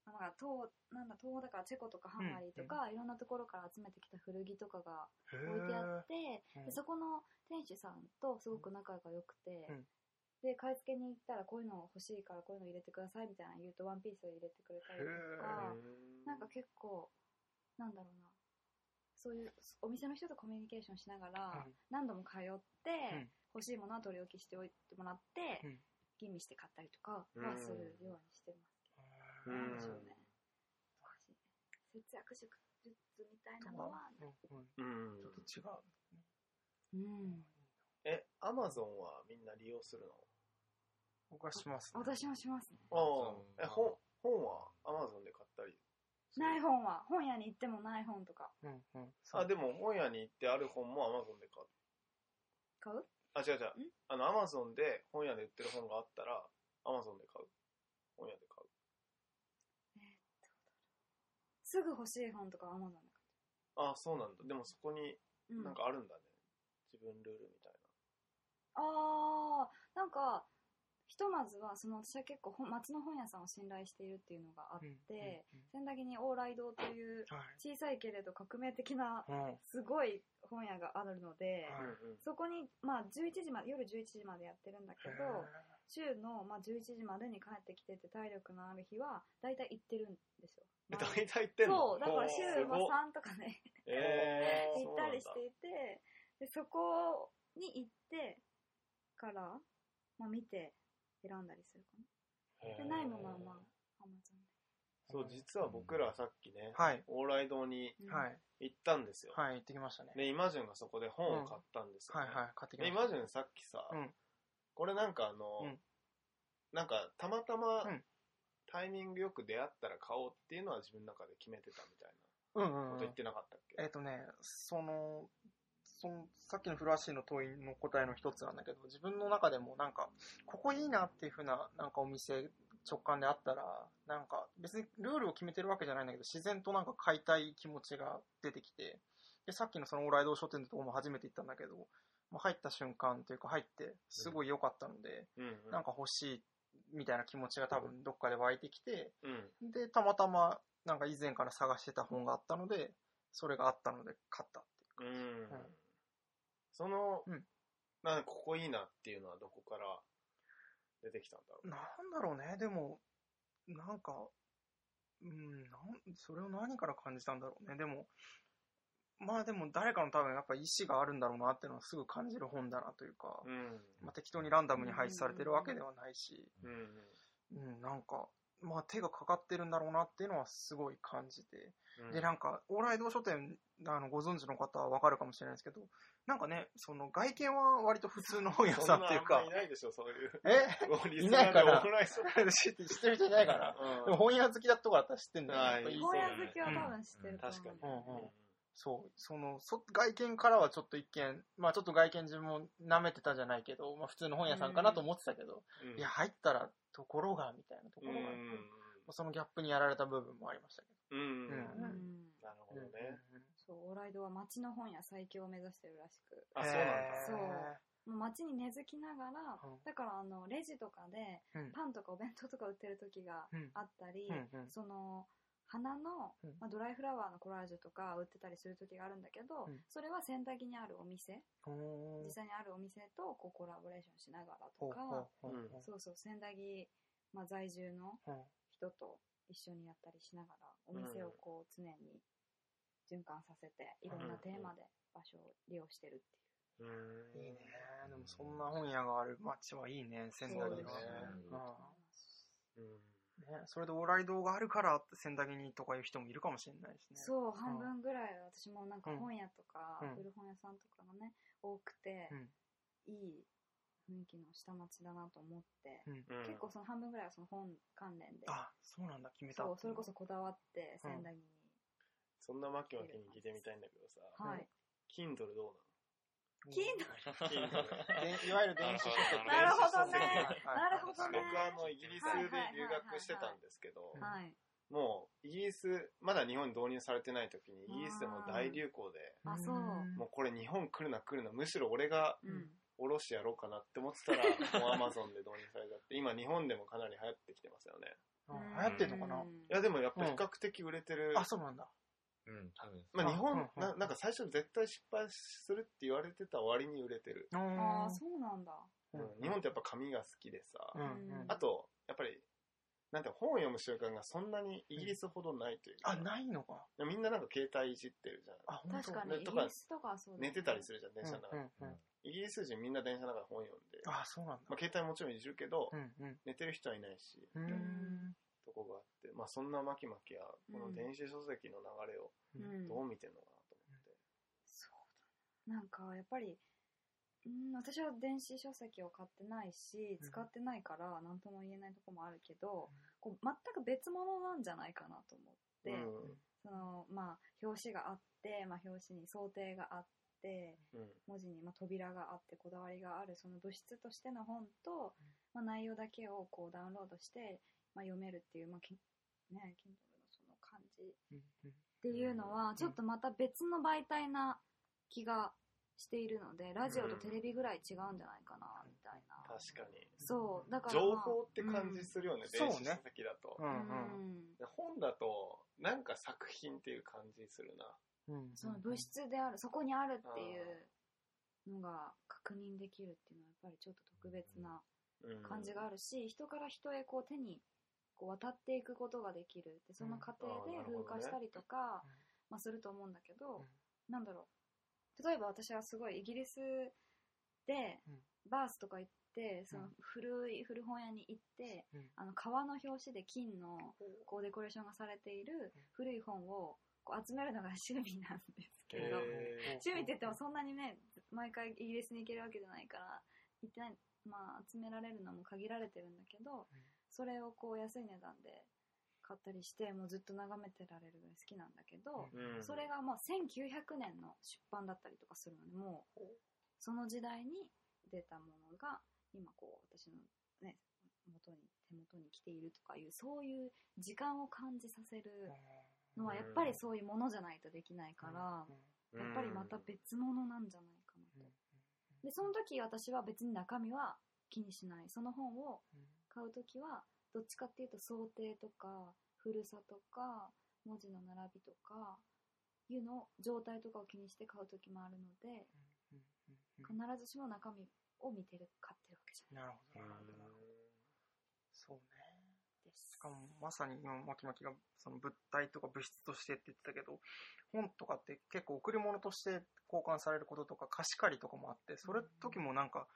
なんか東なんだ東だからチェコとかハンガリーとか、いろんなところから集めてきた古着とかが置置いてあって、うん。でそこの店主さんとすごく仲が良くて、うん。で買い付けに行ったらこういうの欲しいからこういうの入れてくださいみたいな言うとワンピースを入れてくれたりとかなんか結構なんだろうな。そういうお店の人とコミュニケーションしながらうん。何度も通って、うん。欲しいものは取り置きしておいてもらって、うん。吟味して買ったりとかはするようにしてますなんでしょうね節約術みたいなのは、うんうんうん。ちょっと違う。うん、え、アマゾンはみんな利用する僕はしますね。私もしますねのああ。え、本、本はアマゾンで買ったりない本は本屋に行ってもない本とかうんうん。あ、でも本屋に行ってある本もアマゾンで買う。買う？あ、違う違う。あの、アマゾンで本屋で売ってる本があったら、アマゾンで買う。本屋で買う。えーっとすぐ欲しい本とかアマゾンであ、そうなんだ。でもそこになんかあるんだね。自分ルールみたいあーなんかひとまずはその私は結構本町の本屋さんを信頼しているっていうのがあって、うんうん千駄木に往来堂というはい。小さいけれど革命的なうん。すごい本屋があるので、はいな。うんうん。そこに、まあ、11時まで夜11時までやってるんだけど週の、まあ、11時までに帰ってきてて体力のある日は大体行ってるんですよ。大体行ってんの？そうだから週ますごっあ3とかねえー、<laughs> 行ったりしていてでそこに行ってから、まあ、見て選んだりするかなでないものはまあアマゾンそう、実は僕らさっきね、はい。往来堂に。行ったんですよ。はい、行ってきましたね。で、イマジュンがそこで本を買ったんですよ、ねはいはい、買ってきで、ました。イマジュンさっきさ、うんこれなんかあの、うん。なんかたまたまうん。タイミングよく出会ったら買おうっていうのは自分の中で決めてたみたいうんうんうん。なこと言っ。てなかったっけ、えっ、とね、その、その、さっきのフラッシーの問いの答えの一つなんだけど、自分の中でもなんか、ここいいなっていう風な、なんかお店直感であったら、なんか別にルールを決めてるわけじゃないんだけど、自然となんか買いたい気持ちが出てきて、で、さっきのそのオーライド書店のところも初めて行ったんだけど、もう入った瞬間というか入ってすごい良かったので、うんうん。なんか欲しいみたいな気持ちが多分どっかで湧いてきて、うん。で、たまたまなんか以前から探してた本があったので、それがあったので買ったっていう。うん。うんその、うんなんかここいいなっていうのはどこから出てきたんだろう？なんだろうね、でも、なんか、うん、なんそれを何から感じたんだろうね。でも、まあでも誰かの多分やっぱ意思があるんだろうなっていうのはすぐ感じる本だなというか、うん。まあ、適当にランダムに配置されてるわけではないし、うん。うん、なんか、まあ手がかかってるんだろうなっていうのはすごい感じて。うん。で、なんか、往来堂書店、あの、ご存知の方はわかるかもしれないですけど、なんかね、その外見は割と普通の本屋さんっていうかい、ないでしょ、そういう。え？ないから知って知ってる人いないから。本屋好きだとかだったら知ってんだよ、本屋好きは多分知ってる確かに。うんうんそう、その、そ外見からはちょっと一見、まあちょっと外見自分も舐めてたじゃないけど、まあ普通の本屋さんかなと思ってたけど、うん。いや、入ったら、ところが、みたいなとこうん。ろが、そのギャップにやられた部分もありましたけうん。うん。うん。うん。なるほど。どね。そうオーライドは町の本屋最強を目指してるらしく。あ、そうなんだ。そう。もう街に根付きながら、うん。だからあのレジとかでうん。パンとかお弁当とか売ってる時がうん。あったり、うんうん。その花の、うん。まあ、ドライフラワーのコラージュとか売ってたりする時があるんだけど、うん。それは仙台にあるお店。おー。実際にあるお店とこうコラボレーションしながらとか、ほうんそうそう仙台、まあ、在住のうん。人と一緒にやったりしながらお店をこう常に循環させていろんなテーマで場所を利用してるっていう。うん。いいねでもそんな本屋がある街はいいね仙台には。そうだね。うん。うんね、それで往来堂があるから千駄木にとかいう人もいるかもしれないしね。そう、半分ぐらい私もなんかうん本屋とか、うん古本屋さんとかがね、多くて、うんいい雰囲気の下町だなと思って、うん。うん結構その半分ぐらいはその本関連で、あ、そうなんだ、決めた。そう、それこそこだわって仙台に、そんなマキマキに聞いてみたいんだけどさ、はい。Kindle どうキンなの Kindle でいわゆる電子書籍。なるほどねはいなるほどね僕はあのイギリスで留学してたんですけど、はい。もうイギリス、まだ日本に導入されてない時にイギリスでも大流行で、あそうもうこれ日本来るな来るな、むしろ俺がうん。おろしやろうかなって思ってたら、<laughs> もうアマゾンで導入されちゃって、今日本でもかなり流行ってきてますよね。うん流行ってんのかな？うんいやでもやっぱ比較的売れてる。あ、そうなんだ。うん、多分。まあ日本、うんななんか最初絶対失敗するって言われてた割に売れてる。ああ、そうなんだ。ううん日本ってやっぱ紙が好きでさ、うんうんあと、やっぱり、なんて本を読む習慣がそんなにイギリスほどないというか、あ、ないのか。みんななんか携帯いじってるじゃん。あ、本当確かに、イとかギリスとかはそうね寝てたりするじゃん、電車の中で。うんうんうんイギリス人みんな電車の中で本読んで、あ、そうなんだ。まあ、携帯もちろんいじるけど、うんうん。寝てる人はいないし、うーん。とこがあって、まあそんなマキマキは、この電子書籍の流れをうん。どう見てるのかなと思って。そうだな。んかやっぱりうん私は電子書籍を買ってないしうん。使ってないから何とも言えないとこもあるけど、こう全く別物なんじゃないかなと思って、うん。そのまあ表紙があって、まあ、表紙に想定があってうん。文字にまあ扉があってこだわりがあるその物質としての本と、まあ、内容だけをこうダウンロードして、まあ、読めるっていう、まあきね、Kindle のその感じ。っていうのはちょっとまた別の媒体な気がしているのでラジオとテレビぐらい違うんじゃないかなみたいな、確かに。そうだから、まあ、情報って感じするよね、うん。電子そうね。書籍だと。うんううん。んで本だと、なんか作品っていう感じするな。うん。その物質であるそこにあるっていうのが確認できるっていうのはやっぱりちょっと特別なうん。感じがあるし、人から人へこう手にこう渡っていくことができる。でその過程で風化したりとか、まあ、すると思うんだけど、なんだろう。例えば私はすごいイギリスでうん。バースとか行ってそのうん。古い古本屋に行って、うん。あの革の表紙で金のこうデコレーションがされている古い本をこう集めるのが趣味なんですけど、へ趣味って言ってもそんなにね毎回イギリスに行けるわけじゃないから行ってないまあ集められるのも限られてるんだけど、それをこう安い値段で買ったりしてもうずっと眺めてられるぐらい好きなんだけど、うん。それがもう1900年の出版だったりとかするのでもうその時代に出たものが今こう私のね元に手元に来ているとかいうそういう時間を感じさせるのはやっぱりそういうものじゃないとできないから、やっぱりまた別物なんじゃないかなと。でその時私は別に中身は気にしない。その本を買う時はどっちかっていうと想定とか古さとか文字の並びとかいうの状態とかを気にして買う時もあるので必ずしも中身を見てる買ってるわけじゃなるほどうんなるほどなるほど。そうね。ないです。しかもまさに今マキマキがその物体とか物質としてって言ってたけど本とかって結構贈り物として交換されることとか貸し借りとかもあってそれ時もなんか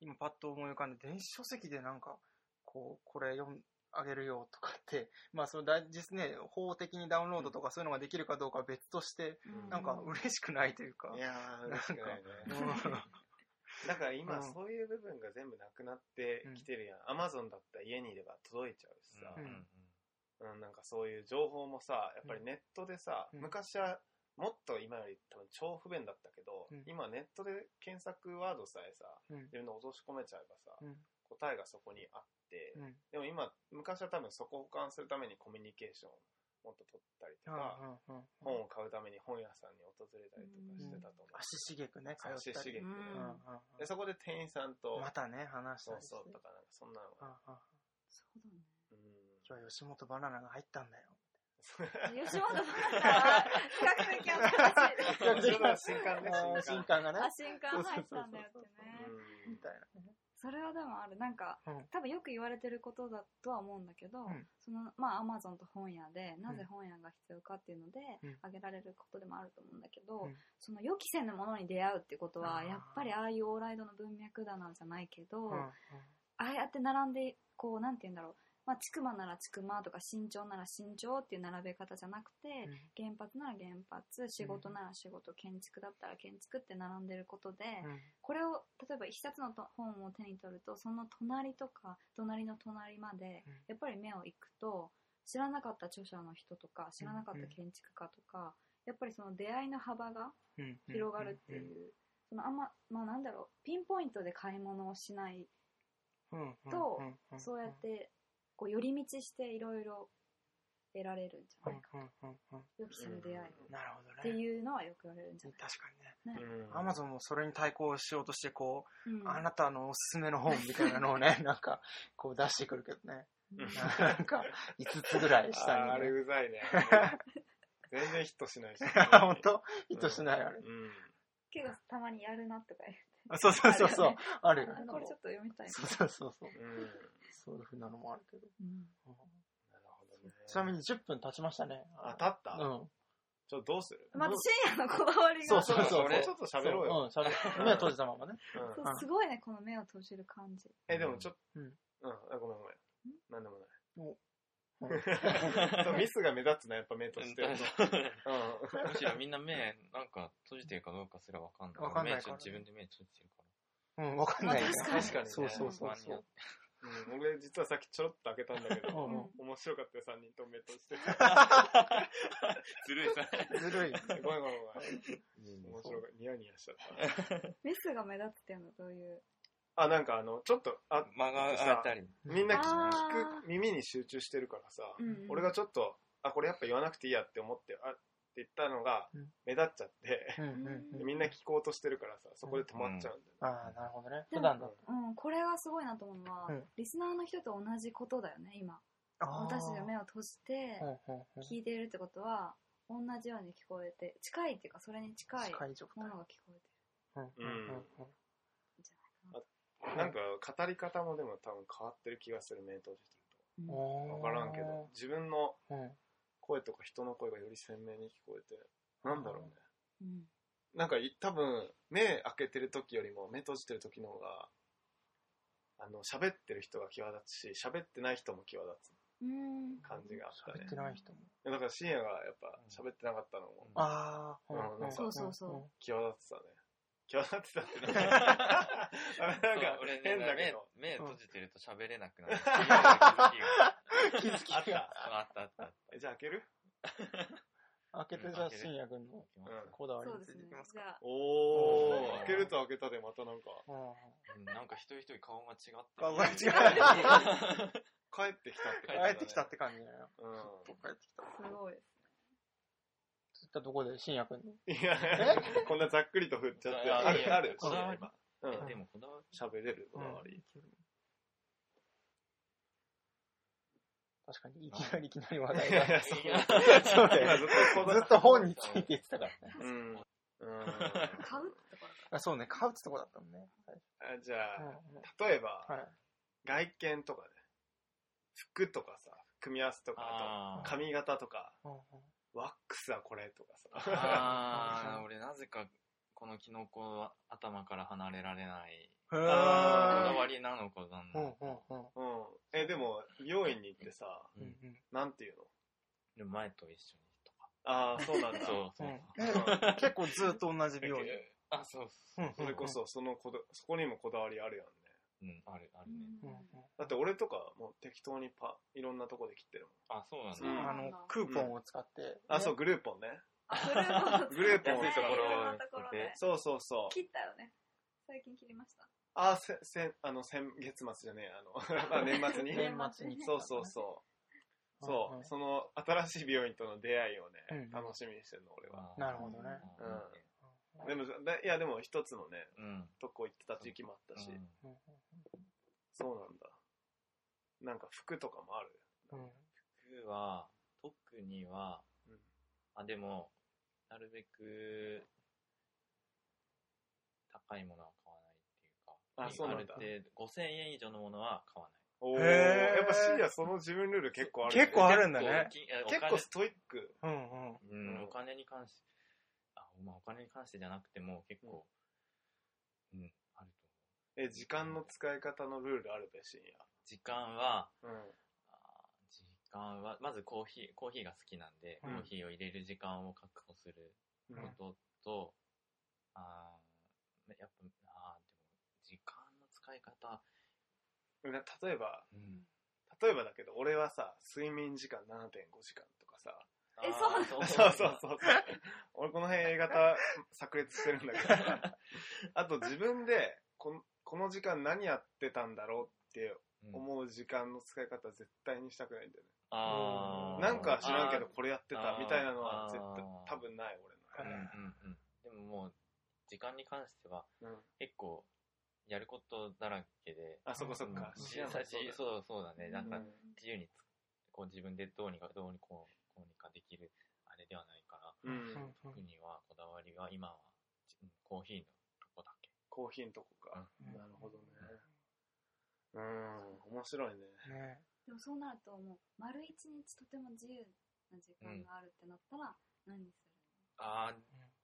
今パッと思い浮かんで電子書籍でなんかこうこれ読んあげるよとかって <laughs> まあその大実ね法的にダウンロードとかそういうのができるかどうかは別としてうん。なんか嬉しくないというか。いやー、嬉しくないね。うん。だから今、うん。そういう部分が全部なくなってきてるやん。アマゾンだったら家にいれば届いちゃうしさ、ううんんうん。なんかそういう情報もさ、やっぱりネットでさ、うん。昔はもっと今より多分超不便だったけど、うん。今ネットで検索ワードさえさ、うん。自分で落とし込めちゃえばさ、うん答えがそこにあって、うん。でも今、昔は多分そこを保管するためにコミュニケーションをもっと取ったりとか、うんうんうん本を買うために本屋さんに訪れたりとかしてたと思う。足しげくね通ったり。足しげくね。うんうんうん。うんでそこで店員さんと、またね話したそうりして。そうとかなんかそんなのが、うんうん。そうだね。うん。今日は吉本バナナが入ったんだよ。吉本だったら、比較的新しい。<laughs> です。比較的新刊ね。新刊がね。あ、。新刊入ったんだよってね。みたいな。それはでもある。なんか、うん。多分よく言われてることだとは思うんだけど、うん。その、まあ、アマゾンと本屋で、なぜ本屋が必要かっていうので、うん。挙げられることでもあると思うんだけど、うん。その予期せぬものに出会うってことは、やっぱりああいうオーライドの文脈だなんじゃないけど、うん。ああやって並んで、こう、なんて言うんだろう。まあ、ちくまならちくまとか身長なら身長っていう並べ方じゃなくて、原発なら原発、仕事なら仕事、建築だったら建築って並んでることで、うん。これを例えば一冊のと本を手に取るとその隣とか隣の隣までうん。やっぱり目を行くと知らなかった著者の人とか知らなかった建築家とかやっぱりその出会いの幅がうん。広がるっていうそのあんままあなんだろうピンポイントで買い物をしないうん。とうん。うん。そうやってこう寄り道していろいろ得られるんじゃないかうんうんうん予期せぬ出会いなるほどね。っていうのはよく言われるんじゃない確かにね。うんアマゾンもそれに対抗しようとして、こう、うんあなたのおすすめの本みたいなのをね、<laughs> なんか、こう出してくるけどね。なんか、5つぐらい下に、ね。あーあれうざいね。<laughs> 全然ヒットしないし。本当？ヒットしない、あれ。うん。けどたまにやるなとか言ってあそうそうそうそう。あるよね。あこれちょっと読みたいなそうそうそうそう。うん。そういうふうなのもあるけど。うんなるほどね。ちなみに10分経ちましたね。あ、立った？うん。ちょっとどうする？また深夜のこだわりがそうそうそう。俺ちょっと喋ろうよ。うん、喋る。目を閉じたままね。うんそうすごいねこの目を閉じる感じえ、でもちょっと、ううんん。あごめんごめん。なんでもない。お <laughs> そうミスが目立つな、やっぱ目閉じてると。うん。むしろみんな目、なんか閉じてるかどうかすらわかんない。わかんない目から自分で目閉じてるかうん、わかんない確かにそうそうそう不安になっそう。うん、俺実はさっきちょろっと開けたんだけど、うんうん面白かったよ、3人とも目閉じて。<laughs> ずるいさ。ずるい。ごめんごめんごめん。面白い。ニヤニヤしちゃった。ミスが目立つっていうのはどういう？あ、なんかあの、ちょっと、あ、間が空いたり。みんな聞あく、耳に集中してるからさ、うんうん俺がちょっと、あ、これやっぱ言わなくていいやって思って、あ言ったのがうん、目立っちゃって。<laughs> みんな聞こうとしてるからさ、そこで止まっちゃうんだよね。ああ、なるほどね。でも普段だと。うんこれがすごいなと思うのは、うん。リスナーの人と同じことだよね今。私が目を閉じて聞いているってことは同じように聞こえて近いっていうかそれに近いものが聞こえてうん。うん。ないかな。なんか、語り方もでも多分変わってる気がする、目閉じてると。おー。わからんけど、自分のうん声とか人の声がより鮮明に聞こえて、なんだろうね。うんなんかい多分、目開けてる時よりも目閉じてる時の方が、あの、喋ってる人が際立つし、喋ってない人も際立つうん感じがあったね喋って。ない人も。だから深夜がやっぱ喋ってなかったのもああ、うそうそうそう際立ってたね。際立ってたってなんか、<laughs> <laughs> なんか俺ね変だけど。目目閉じてると喋れなくなる。気づきが気づきが。あったあったあっえじゃあ開ける？<laughs> 開けてじゃあ、深夜君のた。うんこだわりにそうですねついていきますか。おおーー、開けると開けたでまたなんか、なんか一人一人顔が違ってる。顔が違う帰ってきたって帰感じだねってきたって感じだよ。う帰ってきた。すごいですそういったとこで深夜君の。ん。いや、こんなざっくりと振っちゃって。ある、ある、こだわり。うん。えでもこだわり喋れる？こだわり。確かに、いきなりいきなり話題が。そうだよ今ずっとこだずっと本について言ってたからね。うん。うん。買うってところあそうね、買うってとこだったもんね。あじゃあ、うんうん例えば、はい。外見とかね、服とかさ、組み合わせとか、と髪型とか、うんうんワックスはこれとかさ。ああ、<laughs> 俺なぜかこのキノコは頭から離れられない。へこーだわりなのかなんうんのうんうんうん。え、でも、美容院に行ってさ、うんうんなんていうの？でも前と一緒にとか。ああ、そうなんだ。そうそう。結構ずっと同じ美容院？<laughs> あ、そううんそれこそ、そのこだ、そこにもこだわりあるやんね。うん、ある、あるね。だって俺とかもう適当にパ、いろんなとこで切ってるもん。あ、そうなんだ。うんあの、クーポンを使って。あ、そう、グルーポンね。グルーポンを使ってそう。そうそう。切ったよね。最近切りました。あ、せ、せ、あの、先月末じゃねえ、あの、<laughs> あ年末に。<laughs> 年末に。そうそうそう。そう、うんその新しい美容院との出会いをね、うん楽しみにしてるの、俺は。なるほどね。うん。でも、だいや、でも一つのね、うん。とこ行ってた時期もあったし、うんうん。そうなんだ。なんか服とかもある？うん。服は、特には、うん。あ、でも、なるべく、高いものは買わないっていうか、あそうなんだある程度、5000円以上のものは買わない。おーへーやっぱシリアその自分ルール結構ある、結構あるんだね結構き結構ストイック。うんうん。うんうんお金に関して、あ、まあお金に関してじゃなくても結構、うん、あると思う。え、時間の使い方のルールあるべ、深時間は、夜。うん。間は、まずコーヒー、コーヒーが好きなんで、うん。コーヒーを入れる時間を確保することと、あーやっぱ、あーでも、時間の使い方、な例えば、うん。例えばだけど、俺はさ、睡眠時間7.5時間とかさ、えあーそうそう。そうそう。俺この辺 A 型炸裂してるんだけどさ、<laughs> あと自分でこの、この時間何やってたんだろうってうん思う時間の使い方絶対にしたくないんだよね。あーなんか知らんけどこれやってたみたいなのは絶対多分ない俺うんのうんうん。でももう、時間に関しては。結構、やることだらけで、あ、そこそっか。そうそうそうだね。なんかうん、自由につ、こう自分でどうにかどうにこう、こうにかできる、あれではないから、うん。特にはこだわりは今は、うんコーヒーのとこだけ。コーヒーのとこか。うんなるほどね。うん、面白いね。ねでもそうなるともう丸一日とても自由な時間があるってなったら何するあ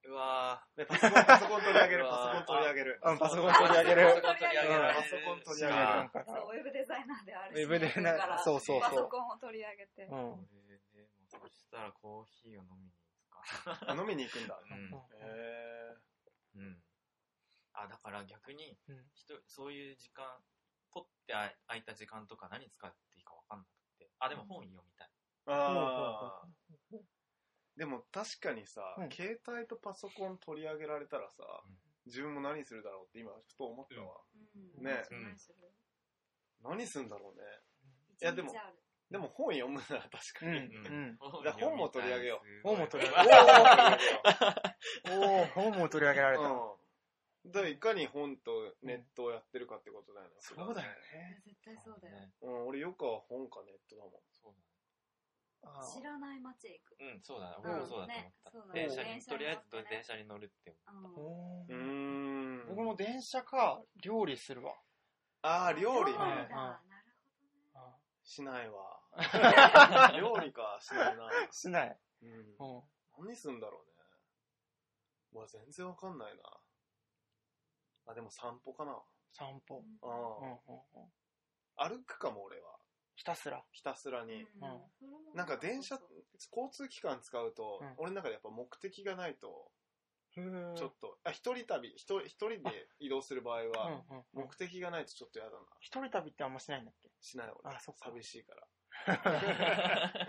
ー、うわで、パソコン、<laughs> パソコン取り上げる、パソコン取り上げる。うんパソコン取り上げるパソコン取り上げる。うんパソコン取り上げるなんかのそうウェブデザイナーであるウェブデザイナーからそうそうそうパソコンを取り上げて、うん。これでもそしたらコーヒーを飲みに行くかあ、飲みに行くんだ。な。うん。へうん。あ、だから逆に、うん人そういう時間、ポッてあ空いた時間とか何使ってかんなくて。あ、でも本読みたい。ー。ああ。でも確かにさ、うん携帯とパソコン取り上げられたらさ、うん自分も何するだろうって今ふと思ったわ。うんね何する何するんだろうね。一いやでもでも本読むなら確かに。うんうんじゃあ本も取り上げよう本も取り上おげーおお本も取り上げられた。うん。だからいかに本とネットをやってるかってことだよね。そうだよね。絶対そうだよ、ね。うん、俺よくは本かネットだもん。そうあー知らない街へ行くだね。うん、そうだね。うん俺もそうだと思った。ねそうだね電車に、電車にとりあえず電車に乗るって思うんおーうーん。僕も電車か料理するわ。ああ、料理ね。だなるあしないわ。<laughs> 料理か、しないな。ーしない。うん。うん。何すんだろうね。うわ、全然わかんないな。あ、でも散歩かな。散歩。あうんあ、うんうん。歩くかも俺は。ひたすら。ひたすらに。なんか電車交通機関使うと、うん俺の中でやっぱ目的がないと、ちょっと、あ、一人旅、一人、一人で移動する場合うんは、うんうん目的がないとちょっと嫌だな。一人旅ってあんましないんだっけ？しない俺。あそっか寂しいから。<laughs>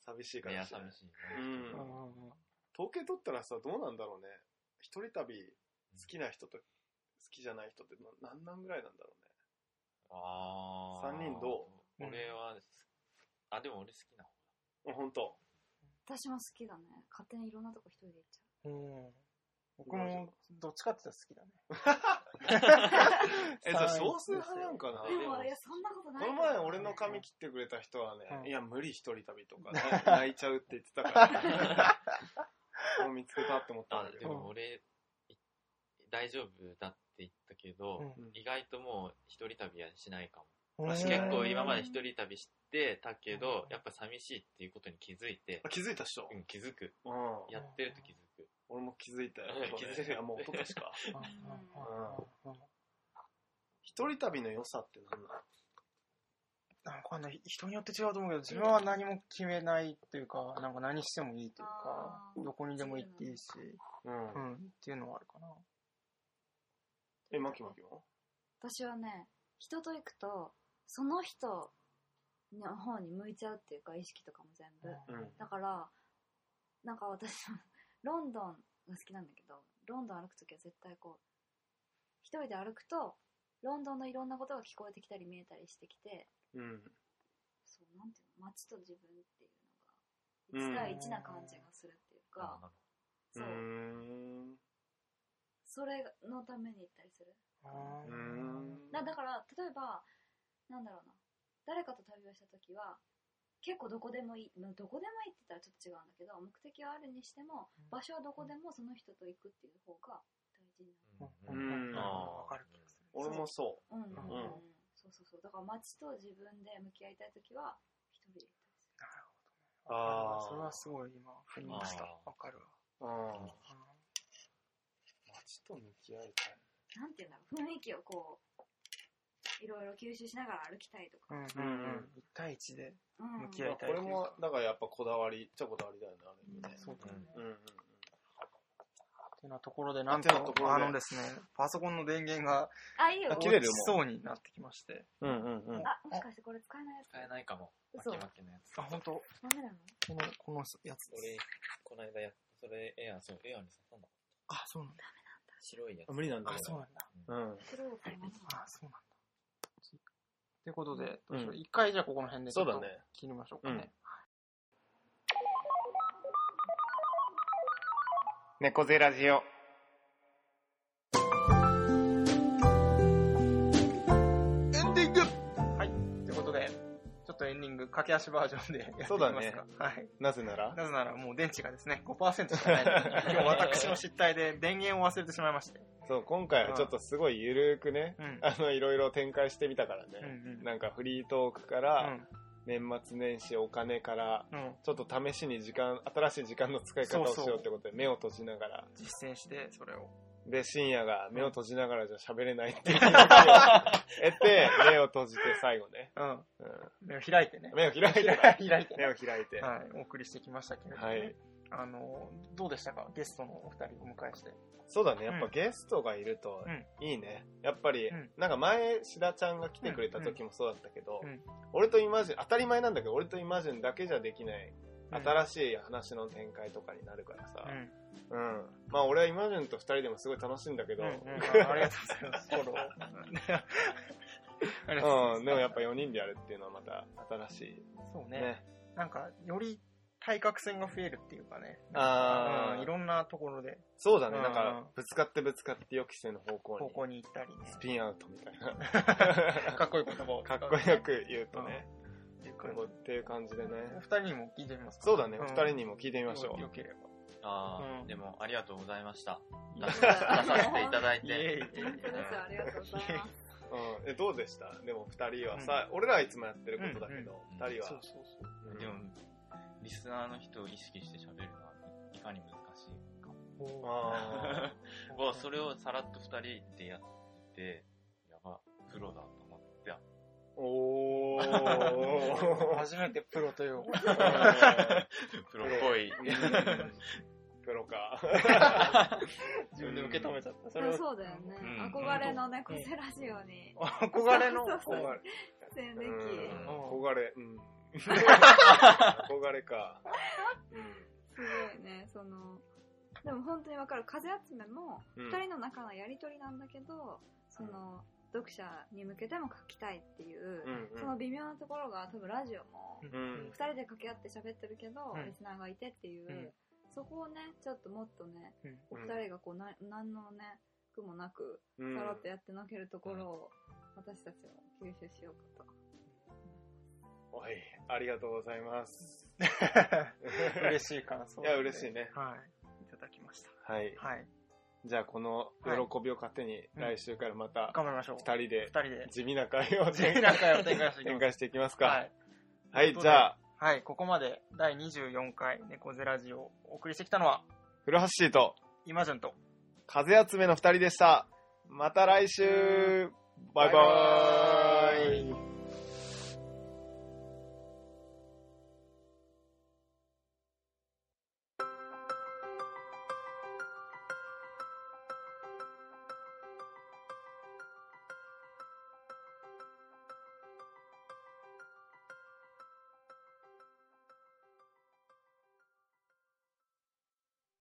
寂しいかいや、らしない寂しいね。うんうんうんうん統計取ったらさ、どうなんだろうね。一人旅、好きな人と好きじゃない人ってな何なんぐらいなんだろうね。あー。三人どう？俺は、あ、でも俺好きな方あ、ほんと。私も好きだね勝手にいろんなとこ一人で行っちゃうん。僕もどっちかって言ったら好きだね。<laughs> え、じゃあ少数派なんかな？うでもいやそんなことないこの前俺の髪切ってくれた人はね、うんいや、無理一人旅とかね、<laughs> 泣いちゃうって言ってたから、<laughs> もう見つけたって思ったんあ、だけど。でも俺、い大丈夫だって言ったけど、うん。意外ともう一人旅はしないかも。うん。私結構今まで一人旅してたけど、やっぱ寂しいっていうことに気づいて。あ、気づいたっしょう。ん、気づく。うん。やってると気づく。俺も気づいたよ。うん。気づいたいや、もう一昨年か。一人旅の良さって何なのなんかね、人によって違うと思うけど、自分は何も決めないっていうか、なんか何してもいいというかどこにでも行っていいし、うん。うん、っていうのはあるかな。え、マキマキは？私はね人と行くとその人の方に向いちゃうっていうか意識とかも全部、うん。だからなんか私 <laughs> ロンドンが好きなんだけどロンドン歩くときは絶対こう一人で歩くとロンドンのいろんなことが聞こえてきたり見えたりしてきてうん。そうなんていうの街と自分っていうのが1対1な感じがするっていうか、そう、ん。それのために行ったりする。だだから例えばなんだろうな誰かと旅をした時は結構どこでもいい、まあどこでもいいって言ったらちょっと違うんだけど、目的はあるにしても、場所はどこでもその人と行くっていう方が大事になる。うんわかる気がする。俺もそうんうんそうそうそう。だから街と自分で向き合いたいときは、一人で行ったりすなるう。あほど。それはすごい今、腑に落ちた。あわかるあ。うん。街と向き合いたい。る。なんていうんだろう、雰囲気をこう、いろいろ吸収しながら歩きたいとか。うんうんうん。一対一でうん向き合いたいこれも、だからやっぱこだわり、っちゃこだわりだよね、ある意味ね。そうだね。うんうんってなところで、なんとあのですね、パソコンの電源があ、いいよ。切れる落ちそうになってきまして。うん。うんうんうん。あ、もしかしてこれ使えないやつ？使えないかも。巻嘘き巻きのやつ。あ、本当ダメなの？この、このやつです。俺、この間やっそれ、エア、そう、エアに刺さんだ。あ、そうなんだ。白いやつ。あ無理なんだあ、ね。そうなんだ。うん。それを買います。あ、そうなんだ。ということで、うんどうしよう一回じゃあここの辺でちょっとそうだね切りましょうかね。猫背ラジオ。エンディング、駆け足バージョンでやっていきそうだねますか。はい。なぜなら？なぜならもう電池がですね、5%しかないので、<laughs> 今日私の失態で電源を忘れてしまいまして。そう、今回はちょっとすごいゆるくね、うん。あの、いろいろ展開してみたからうんね。うん。なんかフリートークから、年末年始お金から、うん。うん。ちょっと試しに時間、新しい時間の使い方をしようってことで目を閉じながら、実践して、それを。で、深夜が目を閉じながらじゃ喋れないっていう気持ちを得て、目を閉じて最後ね、うん。うん目を開いてね。目を開いて、開いて。目を開いて、はい。お送りしてきましたけれども、はいね。あの、どうでしたか？ゲストのお二人お迎えして。そうだね、やっうんぱゲストがいるとうんいいね。やっぱりうん、なんか前、志田ちゃんが来てくれた時もそうだったけどうん、俺とイマジン、当たり前なんだけど、俺とイマジンだけじゃできない、うん新しい話の展開とかになるからさう、ん。うん。まあ俺はイマジンと二人でもすごい楽しいんだけど、うんうんあありがとうございます。フォロー。うん、でもやっぱ4人でやるっていうのはまた新しい。そうね。ね。なんか、より対角線が増えるっていうかね。あーうんいろんなところでそうだね。うんだから、ぶつかってぶつかって予期せぬ方向に、方向に行ったりね。スピンアウトみたいな。<laughs> かっこいい言葉を。かっこよく言うとね、っていう感こうっていう感じでじ。おね。二人にも聞いてみますか？そうだね、ん二人にも聞いてみましょう。よければ。あうんあ、でも、ありがとうございました。い出させていただいて。ありがとうございます。うん、えどうでした？でも二人はさ、俺らはいつもやってることだけど、うん二人は？そうそうそう。うんでも、リスナーの人を意識して喋るのはいかに難しいかも。あも <laughs> うそれをさらっと二人でやって、やば、プロだと思って。ーおー。初めてプロという。<laughs> プロっぽい。プロか。自分で受け止めちゃった。それをそうだよね。うん憧れの猫背ラジオに憧れの？憧れ出憧れ、うん。<laughs> 憧れか。すごいね、その、でも本当にわかる。風集めも、うん二人の中のやりとりなんだけど、その、読者に向けても書きたいっていう、うんその微妙なところが多分ラジオも、うん。うん二人で掛け合って喋ってるけど、うんリスナーがいてっていう、うんそこをね、ちょっともっとね、うんお二人がこう、な、なんのね、苦もなく、うんさらっとやってのけるところを、私たちも吸収しようかと。おい、ありがとうございます。嬉しい感想。いや嬉しいねはい。いただきました。はい。はい。じゃあこの喜びを糧に、うん来週からまた頑張りましょう。二人で二人で。地味な会を地味な会を展開していきます。展開していきますか。ははい。い。じゃあ、はい、ここまで第24回猫背ラジオをお送りしてきたのは、古橋シーと今順と、風集めの二人でした。また来週バイバーイ